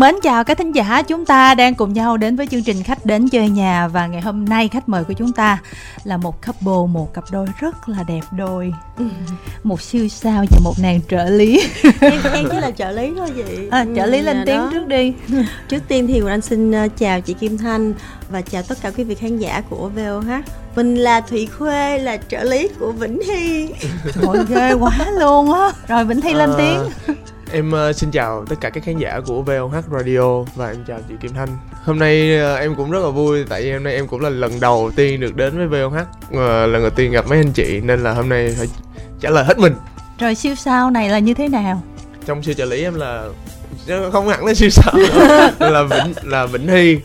Mến chào các thính giả, chúng ta đang cùng nhau đến với chương trình khách đến chơi nhà và ngày hôm nay khách mời của chúng ta là một couple, một cặp đôi rất là đẹp đôi. Một siêu sao và một nàng trợ lý. em, em chỉ là trợ lý thôi vậy. À, trợ lý lên Dạ tiếng đó. trước đi. Trước tiên thì Quỳnh Anh xin ờ, chào chị Kim Thanh và chào tất cả quý vị khán giả của VOH. Mình là Thủy Khuê là trợ lý của Vĩnh Hy. Trời ghê quá luôn á. Rồi Vĩnh Thi lên Ờ, tiếng. Em ờ, xin chào tất cả các khán giả của VOH Radio và em chào chị Kim Thanh. Hôm nay ờ, em cũng rất là vui tại vì hôm nay em cũng là lần đầu tiên được đến với VOH, Ờ, lần đầu tiên gặp mấy anh chị nên là hôm nay phải trả lời hết mình. Rồi siêu sao này là như thế nào? Trong siêu trợ lý em là không hẳn là siêu sao là Vĩnh là Vĩnh Hy,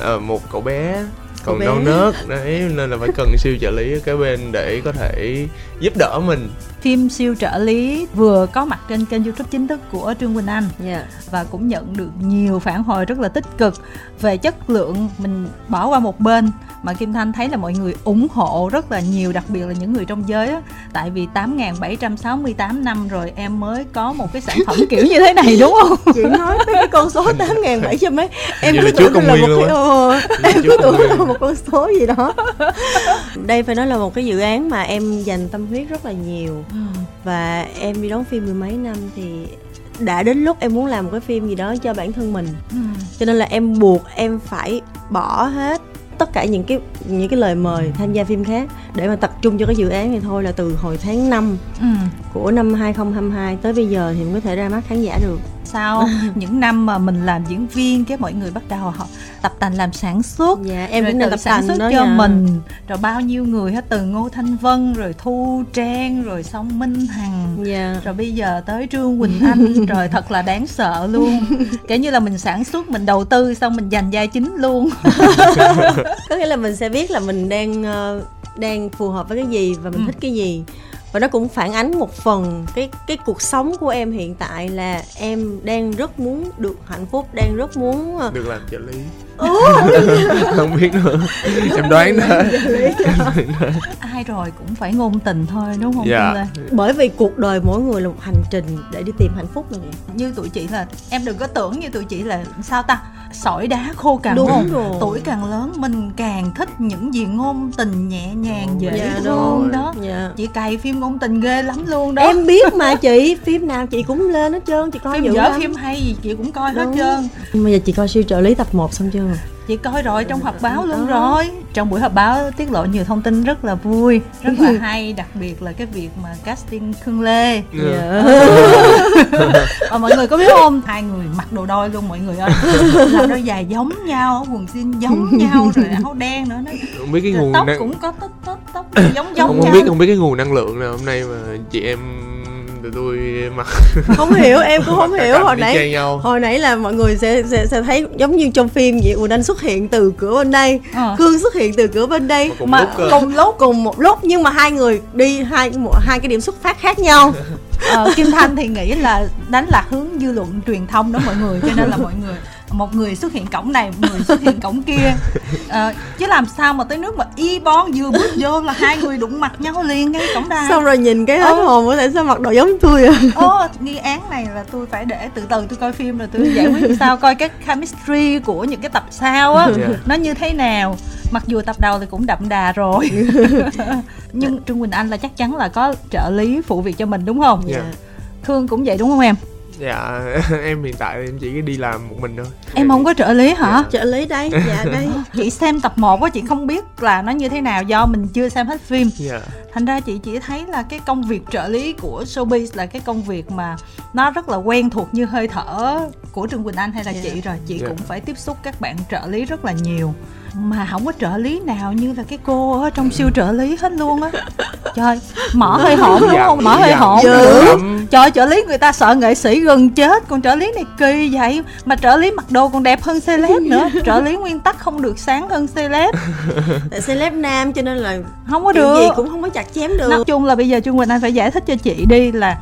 Ừ. một cậu bé còn bé. đau nớt đấy nên là phải cần siêu trợ lý ở cái bên để có thể giúp đỡ mình. Phim siêu trợ lý vừa có mặt trên kênh youtube chính thức của Trương Quỳnh Anh. Dạ. và cũng nhận được nhiều phản hồi rất là tích cực về chất lượng mình bỏ qua một bên mà Kim Thanh thấy là mọi người ủng hộ rất là nhiều đặc biệt là những người trong giới á. Tại vì 8.768 năm rồi em mới có một cái sản phẩm kiểu như thế này đúng không? Chị nói tới cái con số 8.700 mấy Em Vậy cứ là tưởng công là nguyên một luôn cái ờ, Em cứ tưởng là một con số gì đó. Đây phải nói là một cái dự án mà em dành tâm huyết rất là nhiều. Và em đi đóng phim mười mấy năm thì đã đến lúc em muốn làm một cái phim gì đó cho bản thân mình. Cho nên là em buộc em phải bỏ hết tất cả những cái những cái lời mời tham gia phim khác để mà tập trung cho cái dự án này thôi là từ hồi tháng 5 Ừ. của năm 2022 tới bây giờ thì mới có thể ra mắt khán giả được Sau những năm mà mình làm diễn viên cái mọi người bắt đầu họ tập tành làm sản xuất. Dạ em rồi tập sản xuất cho nha. mình. Rồi bao nhiêu người hết từ Ngô Thanh Vân rồi Thu Trang rồi xong Minh Hằng. Dạ. Rồi bây giờ tới Trương Quỳnh Anh. Rồi thật là đáng sợ luôn. Kiểu như là mình sản xuất mình đầu tư xong mình giành vai chính luôn. Có nghĩa là mình sẽ biết là mình đang ờ, đang phù hợp với cái gì và mình Ừ. thích cái gì và nó cũng phản ánh một phần cái cái cuộc sống của em hiện tại là em đang rất muốn được hạnh phúc, đang rất muốn ờ, được làm trợ lý. không biết nữa. Em đoán thôi ai rồi cũng phải ngôn tình thôi đúng không Dạ. Bởi vì cuộc đời mỗi người là một hành trình để đi tìm hạnh phúc là vậy như tụi chị là em đừng có tưởng như tụi chị là sao ta? Sỏi đá khô cằn Đúng không rồi. tuổi càng lớn mình càng thích những gì ngôn tình nhẹ nhàng dễ Dạ, thương đó. Dạ. chị cày phim ngôn tình ghê lắm luôn đó. Em biết mà chị phim nào chị cũng lên hết trơn chị coi phim dữ dở lắm. phim hay gì chị cũng coi hết Đúng. trơn. Bây giờ chị coi siêu trợ lý tập 1 xong chưa chị coi rồi trong họp báo luôn Đó. rồi. Trong buổi họp báo tiết lộ nhiều thông tin rất là vui. Rất là hay đặc biệt là cái việc mà casting khương lê. Dạ. Và mọi người có biết không? Hai người mặc đồ đôi luôn mọi người ơi. Là đôi dài giống nhau quần jean giống nhau rồi áo đen nữa nó không biết cái nguồn tóc năng cũng có tóc tóc tóc giống giống không, nhau. không biết không biết cái nguồn năng lượng nào hôm nay mà chị em tụi tôi mặc không hiểu em cũng không hiểu. hồi nãy nhau. hồi nãy là mọi người sẽ sẽ, sẽ thấy giống như trong phim vậy Quỳnh Anh xuất hiện từ cửa bên đây Ờ. Cương xuất hiện từ cửa bên đây. Cùng mà lúc cùng lúc. Cùng một lúc nhưng mà hai người đi hai một hai cái điểm xuất phát khác nhau. Ờ, Kim Thanh thì nghĩ là đánh lạc hướng dư luận truyền thông đó mọi người cho nên là mọi người một người xuất hiện cổng này một người xuất hiện cổng kia. Ờ, chứ làm sao mà tới nước mà y bon vừa bước vô là hai người đụng mặt nhau liền ngay cổng đài. Xong rồi nhìn cái hết Ờ. hồn có thể sao mặc đồ giống tôi à. Ồ, nghi án này là tôi phải để từ từ tôi coi phim rồi tôi giải quyết sao coi cái chemistry của những cái tập sau á Dạ. nó như thế nào. Mặc dù tập đầu thì cũng đậm đà rồi. Nhưng Trương Quỳnh Anh là chắc chắn là có trợ lý phụ việc cho mình đúng không? Dạ. Thương cũng vậy đúng không em dạ em hiện tại em chỉ đi làm một mình thôi. Em không có trợ lý hả? Trợ lý đây dạ đây. Chị xem tập 1 á chị không biết là nó như thế nào do mình chưa xem hết phim. Dạ. Thành ra chị chỉ thấy là cái công việc trợ lý của showbiz là cái công việc mà nó rất là quen thuộc như hơi thở của trương quỳnh anh hay là Dạ. chị rồi. Chị Dạ. cũng phải tiếp xúc các bạn trợ lý rất là nhiều mà không có trợ lý nào như là cái cô ở trong siêu trợ lý hết luôn á. Trời mở hơi hổn đúng không? Mở hơi hổn. Dữ. được trời trợ lý người ta sợ nghệ sĩ gần chết còn trợ lý này kỳ vậy. Mà trợ lý mặc đồ còn đẹp hơn celeb nữa. Trợ lý nguyên tắc không được sáng hơn celeb. Tại celeb nam cho nên là không có được gì cũng không có chặt chém được. Nói chung là bây giờ Trương Quỳnh Anh phải giải thích cho chị đi là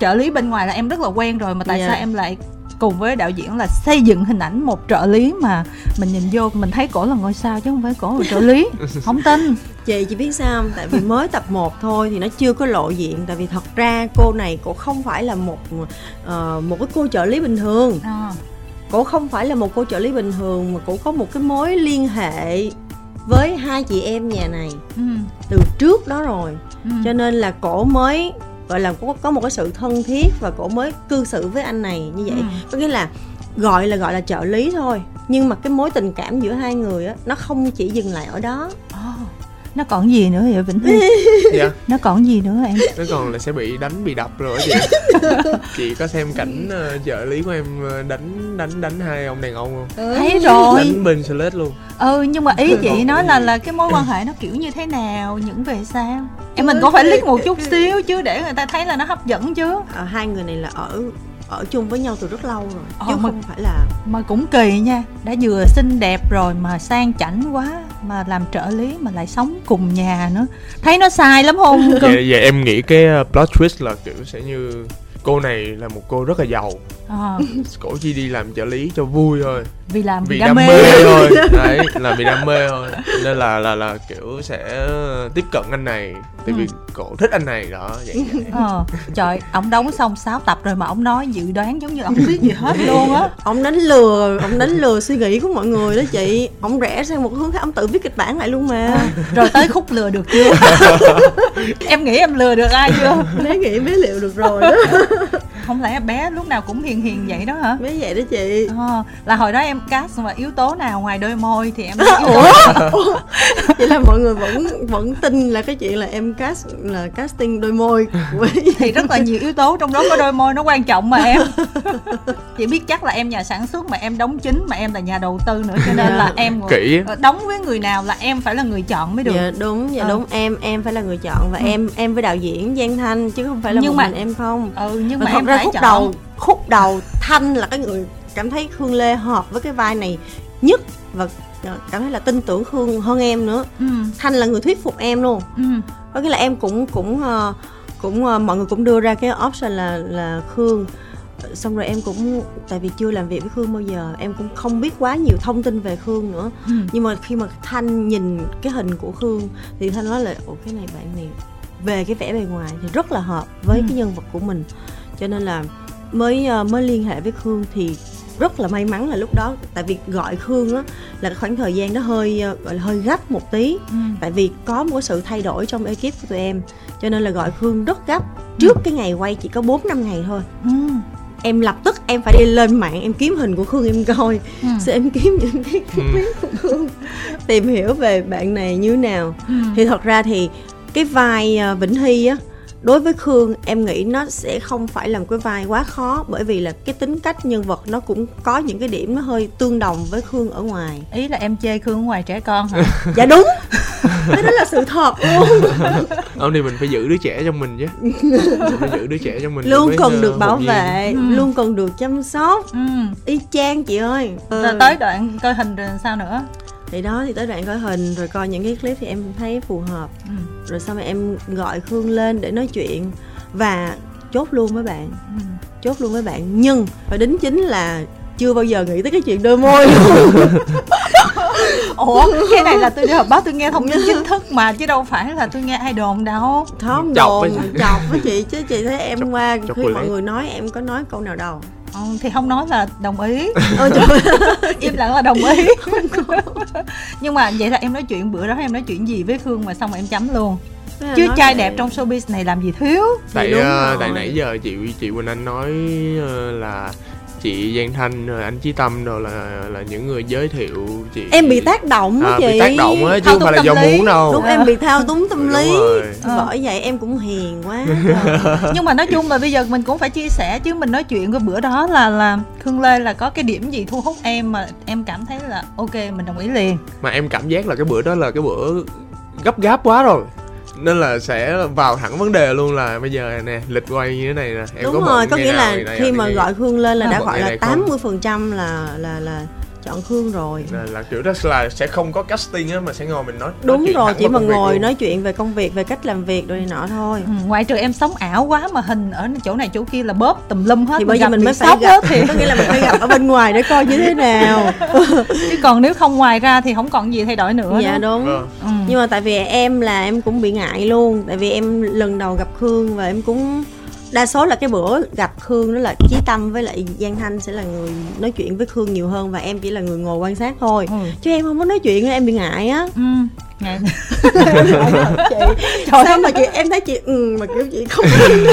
trợ lý bên ngoài là em rất là quen rồi mà tại Dạ. sao em lại cùng với đạo diễn là xây dựng hình ảnh một trợ lý mà mình nhìn vô mình thấy cổ là ngôi sao chứ không phải cổ là trợ lý. Không tin. Chị chị biết sao không? Tại vì mới tập 1 thôi thì nó chưa có lộ diện. Tại vì thật ra cô này cô không phải là một ờ, một cái cô trợ lý bình thường. À, cổ không phải là một cô trợ lý bình thường mà cổ có một cái mối liên hệ với hai chị em nhà này ừ. từ trước đó rồi. Ừ. cho nên là cổ mới gọi là có, có một cái sự thân thiết và cổ mới cư xử với anh này như vậy. Ừ. có nghĩa là gọi là gọi là trợ lý thôi nhưng mà cái mối tình cảm giữa hai người á nó không chỉ dừng lại ở đó. Ồ, nó còn gì nữa vậy Vĩnh Thi? dạ nó còn gì nữa em? nó còn là sẽ bị đánh bị đập rồi á chị chị có xem cảnh trợ lý của em ờ, đánh đánh đánh hai ông đàn ông không Thấy rồi. đánh bên slate luôn Ừ nhưng mà ý chị nói là là cái mối quan hệ nó kiểu như thế nào, những về sao? Em mình có phải liếc một chút xíu chứ để người ta thấy là nó hấp dẫn chứ. à, hai người này là ở ở chung với nhau từ rất lâu rồi Ờ, chứ mà- không phải là Mà cũng kỳ nha, đã vừa xinh đẹp rồi mà sang chảnh quá mà làm trợ lý mà lại sống cùng nhà nữa. Thấy nó sai lắm không? vậy, vậy em nghĩ cái ờ, plot twist là kiểu sẽ như cô này là một cô rất là giàu Ờ, cổ chỉ đi làm trợ lý cho vui thôi vì làm vì vì đam, đam mê. mê thôi đấy là vì đam mê thôi nên là là là kiểu sẽ tiếp cận anh này tại vì cổ thích anh này đó vậy, vậy. Ờ, trời, ông đóng xong 6 tập rồi mà ông nói dự đoán giống như ông biết gì hết luôn á. ông đánh lừa ông đánh lừa suy nghĩ của mọi người đó chị ông rẽ sang một hướng khác ông tự viết kịch bản lại luôn mà Rồi tới khúc lừa được chưa? em nghĩ em lừa được ai chưa? bé nghĩ bé liệu được rồi đó Không lẽ bé lúc nào cũng hiền hiền vậy đó hả? bé vậy đó chị. Ờ, là hồi đó em cast mà yếu tố nào ngoài đôi môi thì em thấy yếu tố ủa? vậy là mọi người vẫn vẫn tin là cái chuyện là em cast là casting đôi môi thì rất là nhiều yếu tố trong đó có đôi môi nó quan trọng mà em. Chị biết chắc là em nhà sản xuất mà em đóng chính mà em là nhà đầu tư nữa cho nên Dạ. là em kỹ. ờ, đóng với người nào là em phải là người chọn mới được. Dạ đúng dạ Ờ. đúng. Em em phải là người chọn và Ừ. em em với đạo diễn Giang Thanh chứ không phải là Nhưng một mà- mình em không. Ừ nhưng mà thật em ra khúc chọn. đầu khúc đầu Thanh là cái người cảm thấy Khương Lê hợp với cái vai này nhất và cảm thấy là tin tưởng Khương hơn em nữa. Ừ, Thanh là người thuyết phục em luôn. Ừ, có nghĩa là em cũng cũng ờ, cũng ờ, mọi người cũng đưa ra cái option là là Khương. Xong rồi em cũng tại vì chưa làm việc với Khương bao giờ em cũng không biết quá nhiều thông tin về Khương nữa. Ừ. nhưng mà khi mà Thanh nhìn cái hình của Khương thì Thanh nói là ồ cái này bạn này về cái vẻ bề ngoài thì rất là hợp với Ừ. cái nhân vật của mình cho nên là mới ờ, mới liên hệ với Khương thì rất là may mắn là lúc đó tại vì gọi Khương á là cái khoảng thời gian đó hơi ờ, gọi là hơi gấp một tí ừ. tại vì có một sự thay đổi trong ekip của tụi em cho nên là gọi Khương rất gấp trước cái ngày quay chỉ có 4 năm ngày thôi Ừ. em lập tức em phải đi lên mạng em kiếm hình của Khương em coi Ừ. sẽ em kiếm những cái Ừ. clip của Khương tìm hiểu về bạn này như nào Ừ. thì thật ra thì cái vai ờ, Vĩnh Hy á đối với Khương em nghĩ nó sẽ không phải là một cái vai quá khó bởi vì là cái tính cách nhân vật nó cũng có những cái điểm nó hơi tương đồng với Khương ở ngoài. Ý là em chê khương ở ngoài trẻ con hả? Dạ đúng. Cái đó là sự thật luôn. Ông thì mình phải giữ đứa trẻ trong mình chứ. Mình phải giữ đứa trẻ trong mình luôn cần được bảo vệ Ừ. luôn cần được chăm sóc. Ừ. y chang chị ơi. Rồi Ờ, tới đoạn coi hình rồi sao nữa thì đó thì tới đoạn coi hình rồi coi những cái clip thì em thấy phù hợp. Ừ. rồi sau này em gọi khương lên để nói chuyện. Và chốt luôn với bạn. Ừ. chốt luôn với bạn. Nhưng phải đính chính là chưa bao giờ nghĩ tới cái chuyện đôi môi ủa cái này là tôi đi họp báo tôi nghe thông tin chính thức mà chứ đâu phải là tôi nghe ai đồn đâu Chọc đồn với chị. chọc với chị chứ chị thấy em Chọc- qua chọc khi mọi người nói em có nói câu nào đâu ừ, thì không nói là đồng ý. Trời im lặng là đồng ý. Nhưng mà vậy là em nói chuyện bữa đó em nói chuyện gì với khương mà xong mà em chấm luôn. Chứ trai đẹp trong showbiz này làm gì thiếu. Tại ờ, tại nãy giờ chị chị Quỳnh Anh nói ờ, là chị Giang Thanh rồi anh Chí Tâm rồi là là những người giới thiệu chị em bị tác động á à, chị bị tác động á chứ không phải là do lý. muốn đâu đúng em bị thao túng tâm lý. Ờ. bởi vậy em cũng hiền quá nhưng mà nói chung là bây giờ mình cũng phải chia sẻ chứ mình nói chuyện cái bữa đó là là khương lê là có cái điểm gì thu hút em mà em cảm thấy là ok mình đồng ý liền mà em cảm giác là cái bữa đó là cái bữa gấp gáp quá rồi nên là sẽ vào thẳng vấn đề luôn là bây giờ nè lịch quay như thế này nè em đúng có rồi có nghĩa là khi mà gọi khương lên là đã gọi là tám mươi phần trăm là là là chọn khương rồi là, là kiểu đó là sẽ không có casting á mà sẽ ngồi mình nói nói đúng chuyện rồi chỉ mà ngồi luôn. nói chuyện về công việc về cách làm việc rồi này nọ thôi ừ, ngoại trừ em sống ảo quá mà hình ở chỗ này chỗ kia là bóp tùm lum hết thì bây giờ mình mới phải sốc á thì có nghĩa là mình phải gặp ở bên ngoài để coi như thế nào chứ còn nếu không ngoài ra thì không còn gì thay đổi nữa dạ đó. đúng Vâng. ừ. nhưng mà tại vì em là em cũng bị ngại luôn tại vì em lần đầu gặp khương và em cũng đa số là cái bữa gặp khương đó là chí tâm với lại giang thanh sẽ là người nói chuyện với khương nhiều hơn và em chỉ là người ngồi quan sát thôi Ừ. chứ em không có nói chuyện em bị ngại á ừ. Chị sao mà chị em thấy chị ừ mà kiểu chị không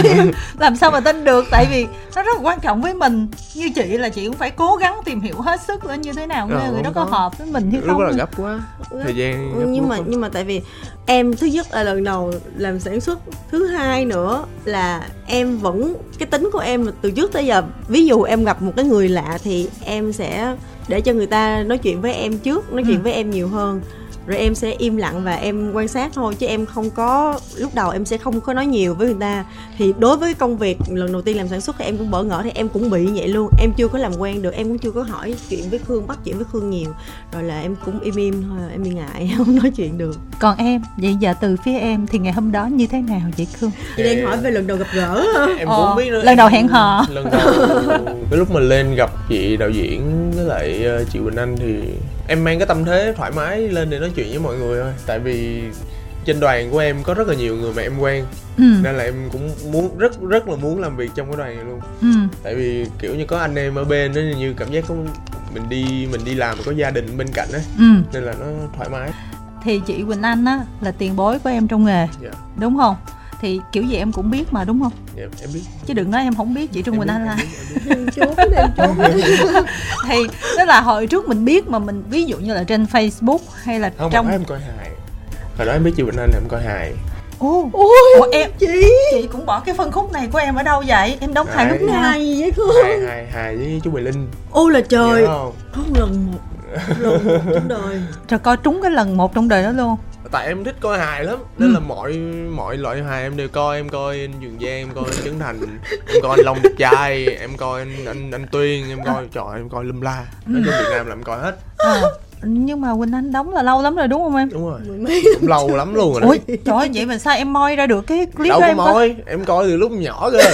làm sao mà tin được? Tại vì nó rất là quan trọng với mình. Như chị là chị cũng phải cố gắng tìm hiểu hết sức là như thế nào Ờ, người đó có hợp với mình hay không đó là gấp quá. Thời gian gấp Ừ, nhưng rút mà nhưng mà tại vì em thứ nhất là lần đầu làm sản xuất thứ hai nữa là em vẫn cái tính của em từ trước tới giờ ví dụ em gặp một cái người lạ thì em sẽ để cho người ta nói chuyện với em trước nói chuyện Ừ. với em nhiều hơn rồi em sẽ im lặng và em quan sát thôi chứ em không có lúc đầu em sẽ không có nói nhiều với người ta. Thì đối với công việc lần đầu tiên làm sản xuất thì em cũng bỡ ngỡ thì em cũng bị vậy luôn. Em chưa có làm quen được em cũng chưa có hỏi chuyện với khương bắt chuyện với khương nhiều. Rồi là em cũng im im thôi em bị ngại không nói chuyện được. Còn em vậy giờ từ phía em thì ngày hôm đó như thế nào vậy khương? Chị đang hỏi về lần đầu gặp gỡ. Em Ờ, cũng biết nữa. lần đầu hẹn hò. lần đầu cái lúc mà lên gặp chị đạo diễn với lại ờ, chị Quỳnh Anh thì em mang cái tâm thế thoải mái lên để nói chuyện với mọi người thôi. Tại vì trên đoàn của em có rất là nhiều người mà em quen. Ừ. nên là em cũng muốn rất rất là muốn làm việc trong cái đoàn này luôn. Ừ. tại vì kiểu như có anh em ở bên nó như cảm giác có mình đi mình đi làm có gia đình bên cạnh ấy ừ. nên là nó thoải mái. Thì chị Quỳnh Anh á là tiền bối của em trong nghề. Dạ. Đúng không thì kiểu gì em cũng biết mà đúng không? Dạ em biết. Chứ đừng nói em không biết chị Trung Em Quỳnh Anh em là em em thì tức là hồi trước mình biết mà mình ví dụ như là trên Facebook hay là không trong em coi hài. Hồi đó em biết chị Quỳnh Anh là em coi hài. Ồ, ôi Ủa, em chị. chị cũng bỏ cái phân khúc này của em ở đâu vậy? Em đóng hài lúc nào? Hài gì vậy khương hài hài hài với chú Bùi Linh. Ô là trời. Nhớ không? không lần một lần một trong đời. Trời coi trúng cái lần một trong đời đó luôn tại em thích coi hài lắm nên Ừ. là mọi mọi loại hài em đều coi. Em coi anh Trường Giang em coi anh Trấn Thành em coi anh Long Đẹp Trai em coi anh anh, anh Tuyên em coi trời em coi lum la. Nói chung Việt Nam là em coi hết. Ờ, nhưng mà Quỳnh Anh đóng là lâu lắm rồi đúng không em? Đúng rồi. Mười mấy cũng lâu lắm luôn rồi ui trời ơi vậy mà sao em moi ra được cái clip đâu đó có em coi? em coi từ lúc nhỏ cơ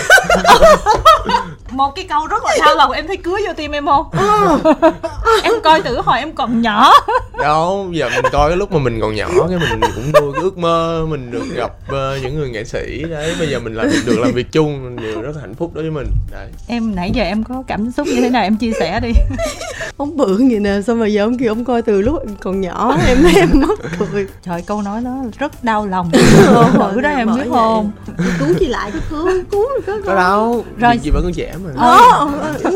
một cái câu rất là đau lòng em thấy cưới vô tim em không? Em coi từ hồi em còn nhỏ. Đâu giờ mình coi cái lúc mà mình còn nhỏ cái mình cũng nuôi cái ước mơ mình được gặp ờ, những người nghệ sĩ đấy. Bây giờ mình làm được làm việc chung mình đều rất hạnh phúc đối với mình. Đấy. Em nãy giờ em có cảm xúc như thế nào? Em chia sẻ đi. Ông bự vậy nè xong rồi giờ ông kêu ông coi từ lúc em còn nhỏ em em mất cười. Trời câu nói đó rất đau lòng. Ờ, thử đó em biết không? Cứu chị lại cái khương cứu được có đâu Rồi. gì vẫn còn trẻ mà. Ờ.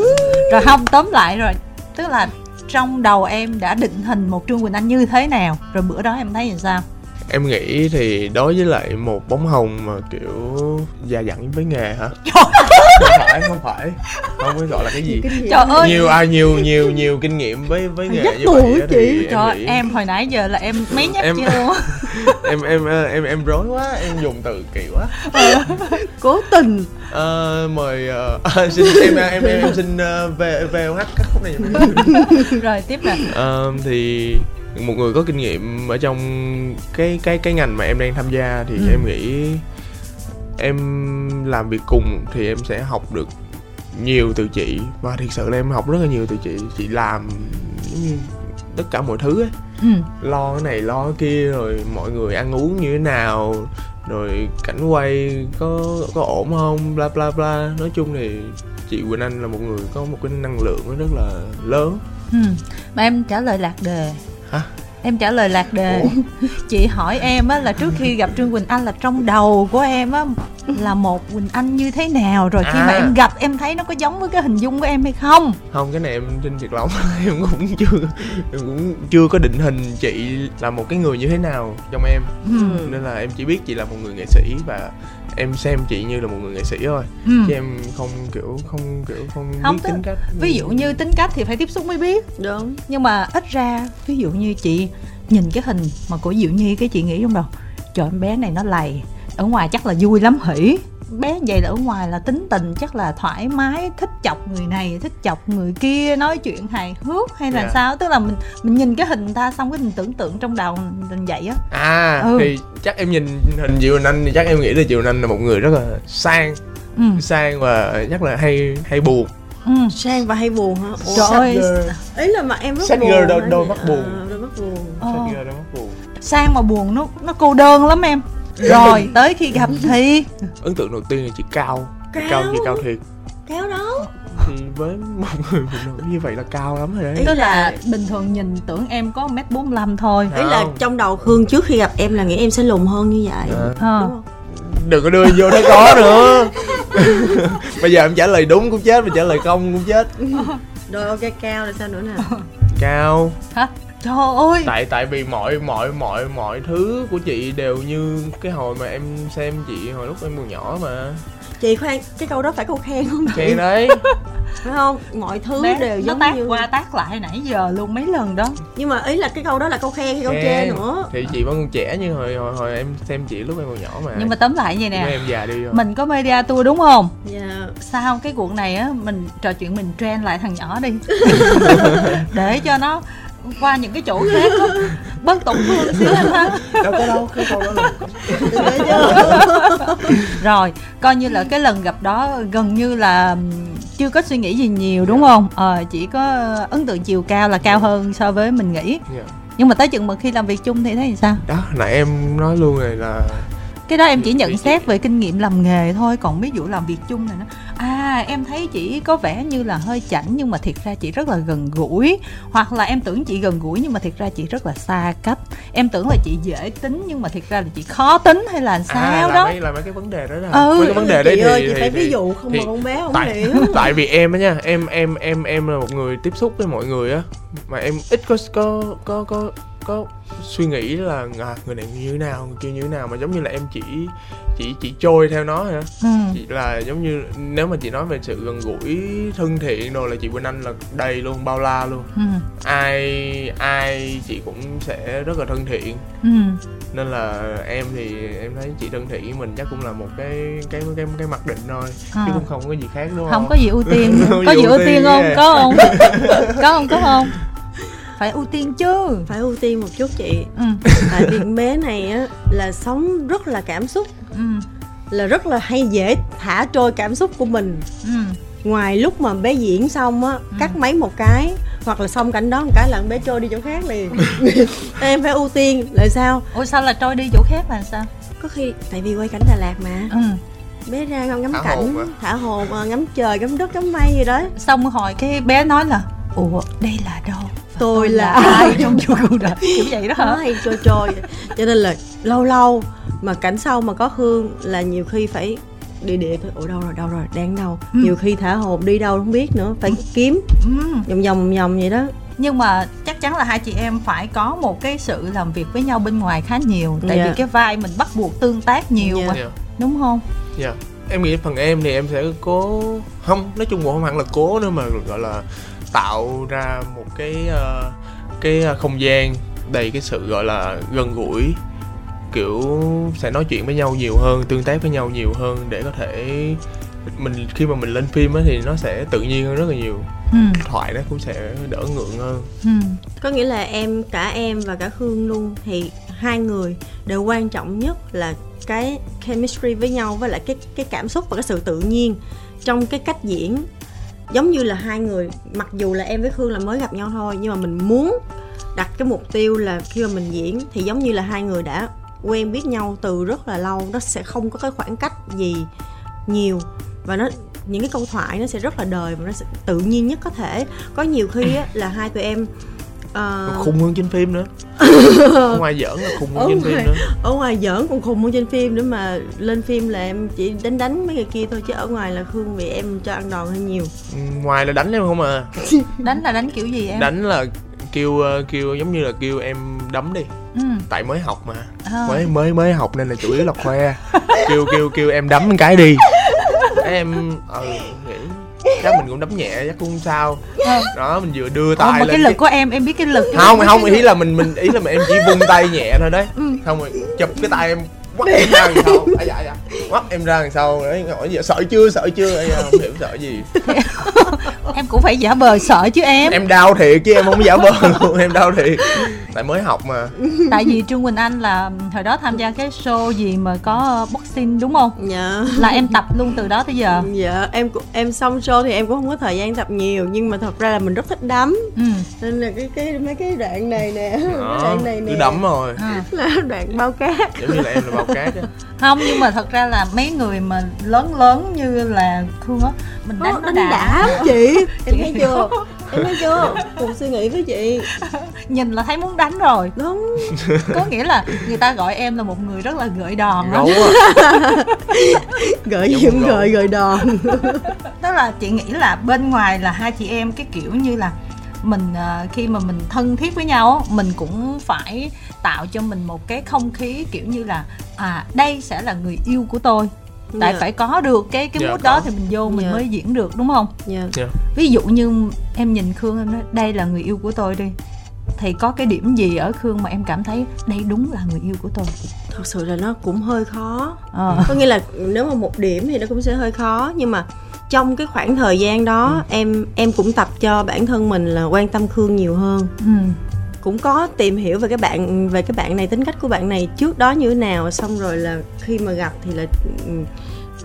rồi không tóm lại rồi. Tức là trong đầu em đã định hình một trương quỳnh anh như thế nào? Rồi bữa đó em thấy làm sao em nghĩ thì đối với lại một bóng hồng mà kiểu già dặn với nghề hả? Không phải không phải. Không biết gọi là cái gì. Trời ơi! Nhiều ai nhiều nhiều nhiều kinh nghiệm với với nghề Dắt như vậy chị. thì em trời nghĩ em hồi nãy giờ là em mấy nhắc Em- chưa? luôn em em em em rối quá em dùng từ kỳ quá cố tình. Ờ, mời ờ, xin em em em, em xin uh, về VOH cắt khúc này. Em. rồi tiếp nè. Ờ, thì một người có kinh nghiệm ở trong cái cái cái ngành mà em đang tham gia thì Ừ. em nghĩ em làm việc cùng thì em sẽ học được nhiều từ chị và thực sự là em học rất là nhiều từ chị chị làm giống như tất cả mọi thứ ấy ừ. lo cái này lo cái kia rồi mọi người ăn uống như thế nào rồi cảnh quay có có ổn không bla bla bla nói chung thì chị Quỳnh Anh là một người có một cái năng lượng rất là lớn ừ. mà em trả lời lạc đề Hả? em trả lời lạc đề chị hỏi em á là trước khi gặp trương quỳnh anh là trong đầu của em á là một quỳnh anh như thế nào rồi khi mà À. em gặp em thấy nó có giống với cái hình dung của em hay không không cái này em tin thiệt lòng em cũng chưa em cũng chưa có định hình chị là một cái người như thế nào trong em ừ. nên là em chỉ biết chị là một người nghệ sĩ và em xem chị như là một người nghệ sĩ thôi. Ừ. chứ em không kiểu không kiểu không, Không, biết tức- tính cách. ví dụ như tính cách thì phải tiếp xúc mới biết. Đúng. Nhưng mà ít ra ví dụ như chị nhìn cái hình mà của diệu nhi cái chị nghĩ trong đầu trời em bé này nó lầy ở ngoài chắc là vui lắm hỉ bé vậy là ở ngoài là tính tình chắc là thoải mái thích chọc người này thích chọc người kia nói chuyện hài hước hay là Dạ. sao tức là mình mình nhìn cái hình ta xong cái mình tưởng tượng trong đầu mình vậy á à Ừ. thì chắc em nhìn hình Diệu Quỳnh Anh thì chắc em nghĩ là Diệu Quỳnh Anh là một người rất là sang ừ. sang và chắc là hay hay buồn ừ. sang và hay buồn hả Ủa, Trời ơi, ý là mà em rất Sad buồn girl đôi- đôi mắt buồn. À, đôi mắt buồn Ờ. Sad girl đó mất buồn sang mà buồn nó nó cô đơn lắm em rồi tới khi gặp thì? Ấn tượng đầu tiên là chị cao. Cao cao gì cao thiệt. Cao đó thì với một người phụ nữ như vậy là cao lắm rồi đấy. Ý tức là- bình thường nhìn tưởng em có mét bốn thôi. Ý là trong đầu khương trước khi gặp em là nghĩ em sẽ lùn hơn như vậy. À. Đúng không? Đừng có đưa vô nó có nữa. Bây giờ em trả lời đúng cũng chết mà trả lời không cũng chết. Rồi ok cao là sao nữa nè? Cao. Hả trời ơi. Tại tại vì mọi mọi mọi mọi thứ của chị đều như cái hồi mà em xem chị hồi lúc em còn nhỏ mà. Chị khoan cái câu đó phải câu khen không chị? Khen đấy. Phải không? Mọi thứ Bé, đều nó giống tác như qua tác lại nãy giờ luôn mấy lần đó. Nhưng mà ý là cái câu đó là câu khen hay câu chê nữa. Thì chị vẫn còn trẻ như hồi hồi, hồi em xem chị lúc em còn nhỏ mà. Nhưng mà tóm lại vậy nè em già đi rồi mình có media tour đúng không? Dạ. Sao cái cuộc này á mình trò chuyện mình trend lại thằng nhỏ đi. Để cho nó qua những cái chỗ khác á, bớt tổn thương xíu anh ha. Đâu có đâu cái câu đó là rồi coi như là cái lần gặp đó gần như là chưa có suy nghĩ gì nhiều đúng không? Ờ chỉ có ấn tượng chiều cao là cao hơn so với mình nghĩ. Dạ. nhưng mà tới chừng mà khi làm việc chung thì thấy sao? Đó nãy em nói luôn rồi là cái đó em chỉ nhận xét về kinh nghiệm làm nghề thôi còn ví dụ làm việc chung này nó à em thấy chị có vẻ như là hơi chảnh nhưng mà thiệt ra chị rất là gần gũi. Hoặc là em tưởng chị gần gũi nhưng mà thiệt ra chị rất là xa cách. Em tưởng là chị dễ tính nhưng mà thiệt ra là chị khó tính hay là sao à, là đó. mấy là mấy cái vấn đề đó là Ừ. mấy cái vấn đề đấy chị thì, ơi chị thì, phải thì, ví dụ không thì- mà con bé không tại hiểu. tại vì em á nha em em em em là một người tiếp xúc với mọi người á. Mà em ít có có có có có suy nghĩ là à, người này như thế nào người kia như thế nào mà giống như là em chỉ chỉ chỉ trôi theo nó hả ừ. chị là giống như nếu mà chị nói về sự gần gũi thân thiện rồi là chị Quỳnh Anh là đầy luôn bao la luôn. Ừ. ai ai chị cũng sẽ rất là thân thiện. Ừ. nên là em thì em thấy chị thân thiện với mình chắc cũng là một cái cái cái cái mặc định thôi À. chứ cũng không có gì khác đúng không không? có gì ưu tiên. Có gì ưu ưu tiên tiên không? có không? Có không? Có không phải ưu tiên chứ. Phải ưu tiên một chút chị. Ừ. tại vì bé này á là sống rất là cảm xúc. Ừ. là rất là hay dễ thả trôi cảm xúc của mình. Ừ. ngoài lúc mà bé diễn xong á cắt máy một cái hoặc là xong cảnh đó một cái là bé trôi đi chỗ khác liền. Em phải ưu tiên là sao? Ủa sao là trôi đi chỗ khác là sao? Có khi tại vì quay cảnh Đà Lạt mà. Ừ. bé ra ngắm, ngắm Thả cảnh hồn thả hồn ờ, ngắm trời ngắm đất ngắm mây gì đó. Xong hồi cái bé nói là ủa đây là đâu Tôi là ai trong chu cuộc đời kiểu vậy đó nó hả hay trôi trôi cho nên là lâu lâu mà cảnh sau mà có hương là nhiều khi phải địa địa thôi ủa đâu rồi đâu rồi đang đâu Ừ. nhiều khi thả hồn đi đâu không biết nữa phải kiếm ừ. vòng vòng vòng vậy đó nhưng mà chắc chắn là hai chị em phải có một cái sự làm việc với nhau bên ngoài khá nhiều tại Dạ. vì cái vai mình bắt buộc tương tác nhiều Dạ. mà Dạ. đúng không Dạ. em nghĩ phần em thì em sẽ cố không nói chung cũng không hẳn là cố nữa mà gọi là tạo ra một cái ờ, cái ờ, không gian đầy cái sự gọi là gần gũi kiểu sẽ nói chuyện với nhau nhiều hơn tương tác với nhau nhiều hơn để có thể mình khi mà mình lên phim á thì nó sẽ tự nhiên hơn rất là nhiều ừ. thoại nó cũng sẽ đỡ ngượng hơn Ừ. có nghĩa là em cả em và cả hương luôn thì hai người đều quan trọng nhất là cái chemistry với nhau với lại cái cái cảm xúc và cái sự tự nhiên trong cái cách diễn giống như là hai người mặc dù là em với Khương là mới gặp nhau thôi nhưng mà mình muốn đặt cái mục tiêu là khi mà mình diễn thì giống như là hai người đã quen biết nhau từ rất là lâu nó sẽ không có cái khoảng cách gì nhiều và nó những cái câu thoại nó sẽ rất là đời và nó sẽ tự nhiên nhất có thể. Có nhiều khi á, là hai tụi em ờ, Nó khùng hơn trên phim nữa. Ở ngoài giỡn là khùng hơn Ở trên ngoài- phim nữa. ở ngoài giỡn còn khùng hơn trên phim nữa mà lên phim là em chỉ đánh đánh mấy người kia thôi chứ ở ngoài là Khương bị em cho ăn đòn hơi nhiều. Ừ, ngoài là đánh em không à? Đánh là đánh kiểu gì em? Đánh là kêu ờ, kêu giống như là kêu em đấm đi. Ừ. tại mới học mà. À. mới mới mới học nên là chủ yếu là khoe. Kêu kêu kêu em đấm cái đi. Em ừ nghĩ chắc mình cũng đấm nhẹ chắc cũng không sao. Đó mình vừa đưa tay mà lên cái lực của em em biết cái lực không không ý là mình mình ý là em chỉ vung tay nhẹ thôi đấy. Ừ. không rồi chụp cái tay em quắt em ra đằng sau. À, dạ dạ. Quắt em ra đằng sau. Đấy hỏi giờ sợ chưa sợ chưa? Da, không hiểu sợ gì em cũng phải giả vờ sợ chứ em. Em đau thiệt chứ em không giả vờ luôn em đau thiệt. Tại mới học mà. Tại vì trương quỳnh anh là hồi đó tham gia cái show gì mà có boxing đúng không? Dạ. Là em tập luôn từ đó tới giờ. Dạ em cũng em xong show thì em cũng không có thời gian tập nhiều nhưng mà thật ra là mình rất thích đấm. Ừ. Nên là cái cái mấy cái đoạn này nè Đó, đoạn này nè. cứ đấm rồi. À. là đoạn bao cát. Giống như là em là bao cát á. Không nhưng mà thật ra là mấy người mà lớn lớn như là khương á mình đánh Ồ, nó đánh đã, chị em thấy chưa? Em thấy chưa? cùng suy nghĩ với chị. Nhìn là thấy muốn đánh rồi. Đúng. Có nghĩa là người ta gọi em là một người rất là gợi đòn gấu á gợi diễm gợi gợi đòn. Tức là chị nghĩ là bên ngoài là hai chị em cái kiểu như là mình à, khi mà mình thân thiết với nhau á, mình cũng phải tạo cho mình một cái không khí kiểu như là à đây sẽ là người yêu của tôi tại Dạ. phải có được cái cái Dạ, mood có. đó thì mình vô mình Dạ. mới diễn được đúng không? Dạ. Ví dụ như em nhìn khương em nói đây là người yêu của tôi đi. Thì có cái điểm gì ở khương mà em cảm thấy đây đúng là người yêu của tôi? Thật sự là nó cũng hơi khó. Ờ. Có nghĩa là nếu mà một điểm thì nó cũng sẽ hơi khó nhưng mà trong cái khoảng thời gian đó em em cũng tập cho bản thân mình là quan tâm khương nhiều hơn. Ừ cũng có tìm hiểu về cái bạn về cái bạn này tính cách của bạn này trước đó như thế nào xong rồi là khi mà gặp thì là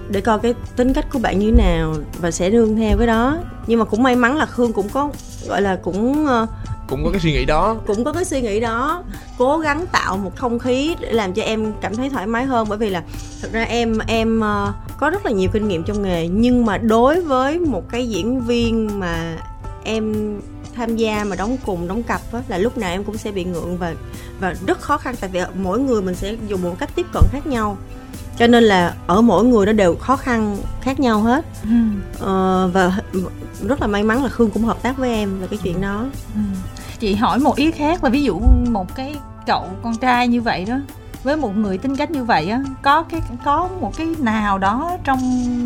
để coi cái tính cách của bạn như thế nào và sẽ nương theo cái đó. Nhưng mà cũng may mắn là khương cũng có gọi là cũng ờ, cũng có cái suy nghĩ đó. cũng có cái suy nghĩ đó cố gắng tạo một không khí để làm cho em cảm thấy thoải mái hơn. Bởi vì là thật ra em em ờ, có rất là nhiều kinh nghiệm trong nghề nhưng mà đối với một cái diễn viên mà em tham gia mà đóng cùng đóng cặp á, là lúc nào em cũng sẽ bị ngượng và và rất khó khăn tại vì mỗi người mình sẽ dùng một cách tiếp cận khác nhau. Cho nên là ở mỗi người nó đều khó khăn khác nhau hết. Ừ. Ờ, và rất là may mắn là khương cũng hợp tác với em về cái chuyện đó. Ừ. chị hỏi một ý khác là ví dụ một cái cậu con trai như vậy đó với một người tính cách như vậy á có cái có một cái nào đó trong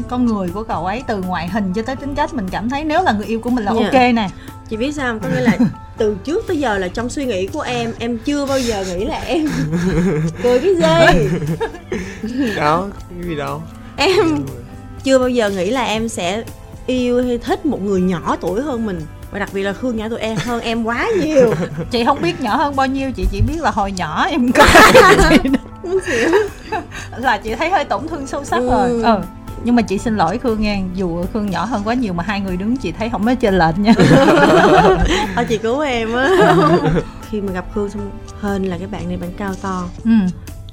con người của cậu ấy từ ngoại hình cho tới tính cách mình cảm thấy nếu là người yêu của mình là Dạ. ok nè chị biết sao không? có nghĩa là từ trước tới giờ là trong suy nghĩ của em em chưa bao giờ nghĩ là em cười cái gì đó cái gì đâu em chưa bao giờ nghĩ là em sẽ yêu hay thích một người nhỏ tuổi hơn mình và đặc biệt là khương nhỏ tuổi em hơn em quá nhiều. Chị không biết nhỏ hơn bao nhiêu chị chỉ biết là hồi nhỏ em có. Là chị thấy hơi tổn thương sâu sắc Ừ. rồi ừ. Nhưng mà chị xin lỗi khương nha dù khương nhỏ hơn quá nhiều mà hai người đứng chị thấy không có chênh lệch nha. Thôi chị cứu em á. Khi mà gặp khương xong hên là cái bạn này bạn cao to. Ừ.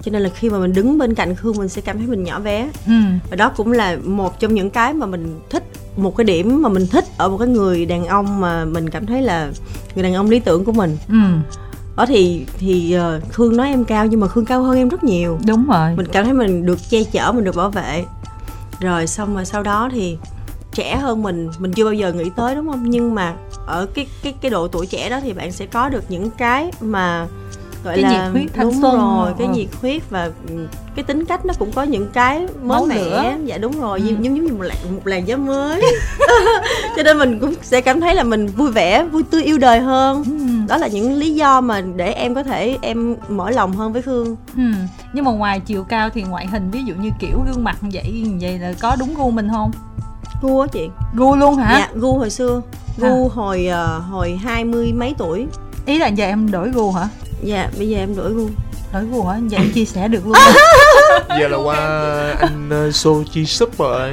Cho nên là khi mà mình đứng bên cạnh khương mình sẽ cảm thấy mình nhỏ bé. Ừ. Và đó cũng là một trong những cái mà mình thích một cái điểm mà mình thích ở một cái người đàn ông mà mình cảm thấy là người đàn ông lý tưởng của mình. Ừ. Đó thì thì ờ, khương nói em cao nhưng mà khương cao hơn em rất nhiều. Đúng rồi. Mình cảm thấy mình được che chở mình được bảo vệ. Rồi xong rồi sau đó thì trẻ hơn mình mình chưa bao giờ nghĩ tới đúng không? Nhưng mà ở cái cái cái độ tuổi trẻ đó thì bạn sẽ có được những cái mà gọi Cái là nhiệt huyết thanh đúng xuân. rồi cái Ờ. nhiệt huyết và ừ, cái tính cách nó cũng có những cái mới mẻ lửa. dạ đúng rồi Ừ. giống giống như một làn một làn gió mới cho nên mình cũng sẽ cảm thấy là mình vui vẻ vui tươi yêu đời hơn ừ. đó là những lý do mà để em có thể em mở lòng hơn với khương Ừ. Nhưng mà ngoài chiều cao thì ngoại hình ví dụ như kiểu gương mặt vậy vậy là có đúng gu mình không? gu á chị Gu luôn hả? dạ gu hồi xưa gu hồi ờ, hồi hai mươi mấy tuổi Ý là giờ em đổi gu hả? Dạ bây giờ em đổi gu Đổi gu hả? Vậy em chia sẻ được luôn. giờ là qua anh uh, Sochi Sup rồi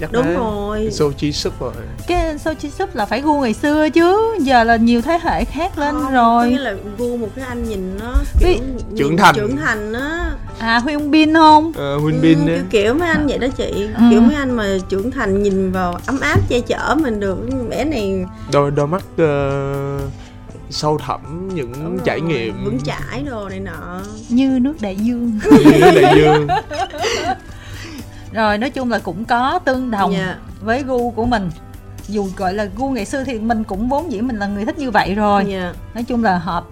Chắc đúng thế. rồi Sochi Sup rồi cái Sochi Sup là phải gu ngày xưa chứ. Giờ là nhiều thế hệ khác lên Không, rồi. nghĩa là gu một cái anh nhìn nó kiểu nhìn Trưởng thành. trưởng thành á À Huyên Bin không? uh, ừ, Huynh Bin kiểu, á kiểu mấy anh vậy đó chị Ừ. kiểu mấy anh mà trưởng thành nhìn vào ấm áp che chở mình được bé này đôi đôi mắt uh, sâu thẳm những đúng rồi, trải nghiệm vững chãi đồ này nọ Như nước đại dương. như đại dương Rồi nói chung là cũng có tương đồng Dạ. với gu của mình. Dù gọi là gu ngày xưa thì mình cũng vốn dĩ mình là người thích như vậy rồi. dạ nói chung là hợp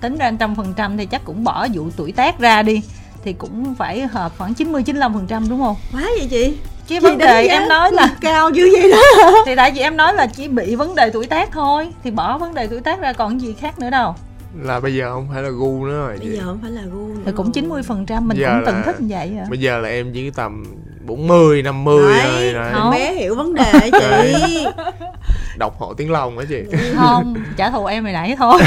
tính ra trăm phần trăm thì chắc cũng bỏ vụ tuổi tác ra đi thì cũng phải hợp khoảng 90 95 phần trăm đúng không quá vậy chị cái Chị vấn đề em nói là cao dữ vậy đó. Thì tại vì em nói là chỉ bị vấn đề tuổi tác thôi thì bỏ vấn đề tuổi tác ra còn gì khác nữa đâu. Là bây giờ không phải là gu nữa rồi bây chị. giờ không phải là gu nữa thì cũng rồi. 90 phần trăm mình Giờ cũng từng là- thích như vậy à bây giờ là em chỉ tầm 40 50 Đấy, thôi đấy. không. bé hiểu vấn đề chị. Đọc hộ tiếng lòng hả chị. Không trả thù em hồi nãy thôi.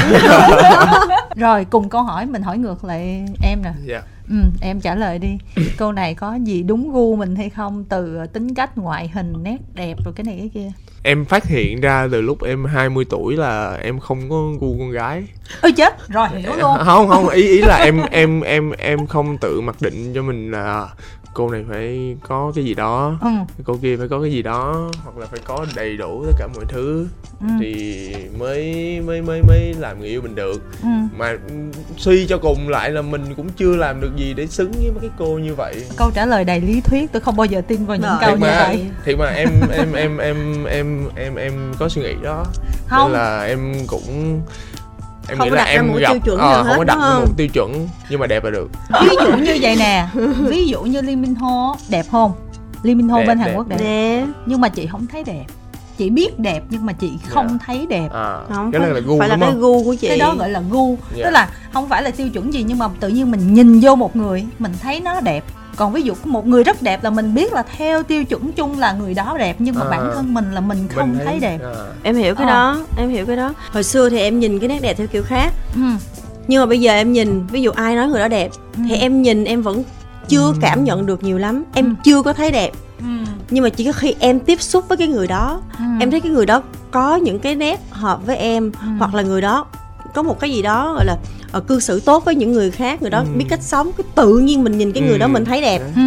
Rồi cùng câu hỏi mình hỏi ngược lại em nè. Dạ ừ, em trả lời đi. Câu này có gì đúng gu mình hay không? Từ tính cách ngoại hình nét đẹp rồi cái này cái kia. Em phát hiện ra từ lúc em 20 tuổi là em không có gu con gái. Ơi chết! Rồi hiểu luôn. Không không ý ý là em em em em không tự mặc định cho mình là cô này phải có cái gì đó ừ. cô kia phải có cái gì đó hoặc là phải có đầy đủ tất cả mọi thứ Ừ. thì mới mới mới mới làm người yêu mình được Ừ. mà suy cho cùng lại là mình cũng chưa làm được gì để xứng với mấy cái cô như vậy câu trả lời đầy lý thuyết tôi không bao giờ tin vào những Rồi. câu thiệt như mà vậy thiệt mà em em em em em em em có suy nghĩ đó không nên là em cũng em Không nghĩ là em gặp tiêu chuẩn không hết, có đặt không? một tiêu chuẩn nhưng mà đẹp là được. Ví dụ như vậy nè ví dụ như Lee Min Ho đẹp không? Lee Min Ho Đẹp, bên đẹp. Hàn Quốc đẹp. Nè nhưng mà chị không thấy đẹp. Chị biết đẹp nhưng mà chị không Dạ. thấy đẹp. À, không cái này là gu phải là cái gu của chị. Cái đó gọi là gu. Dạ. tức là không phải là tiêu chuẩn gì nhưng mà tự nhiên mình nhìn vô một người mình thấy nó đẹp còn ví dụ có một người rất đẹp là mình biết là theo tiêu chuẩn chung là người đó đẹp nhưng mà À. bản thân mình là mình không Mình thấy đẹp à, em hiểu cái Ờ. đó em hiểu cái đó hồi xưa thì em nhìn cái nét đẹp theo kiểu khác ừ. nhưng mà bây giờ em nhìn ví dụ ai nói người đó đẹp Ừ. thì em nhìn em vẫn chưa Ừ. cảm nhận được nhiều lắm em Ừ. chưa có thấy đẹp Ừ. nhưng mà chỉ có khi em tiếp xúc với cái người đó Ừ. em thấy cái người đó có những cái nét hợp với em Ừ. hoặc là người đó có một cái gì đó gọi là ờ, cư xử tốt với những người khác người đó Ừ. biết cách sống cái tự nhiên mình nhìn cái người đó Ừ. mình thấy đẹp ừ.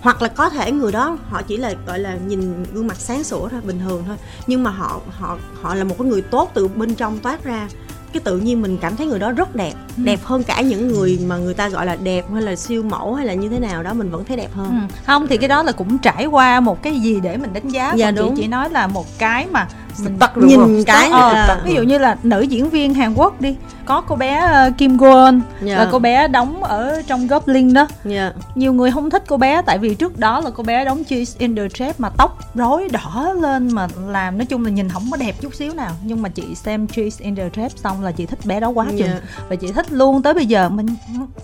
hoặc là có thể người đó họ chỉ là gọi là nhìn gương mặt sáng sủa thôi bình thường thôi nhưng mà họ họ họ là một cái người tốt từ bên trong toát ra cái tự nhiên mình cảm thấy người đó rất đẹp Ừ. đẹp hơn cả những người mà người ta gọi là đẹp hay là siêu mẫu hay là như thế nào đó mình vẫn thấy đẹp Ừ. hơn không thì cái đó là cũng trải qua một cái gì để mình đánh giá Dạ, đúng. chị chỉ nói là một cái mà mình tắc nhìn cái Ờ, là ví dụ như là nữ diễn viên Hàn Quốc đi có cô bé ờ, Kim Go-eun Dạ. là cô bé đóng ở trong Goblin đó. Dạ. nhiều người không thích cô bé tại vì trước đó là cô bé đóng Cheese in the Trap mà tóc rối đỏ lên mà làm nói chung là nhìn không có đẹp chút xíu nào. Nhưng mà chị xem Cheese in the Trap xong là chị thích bé đó quá chừng. Dạ. và chị thích luôn tới bây giờ mình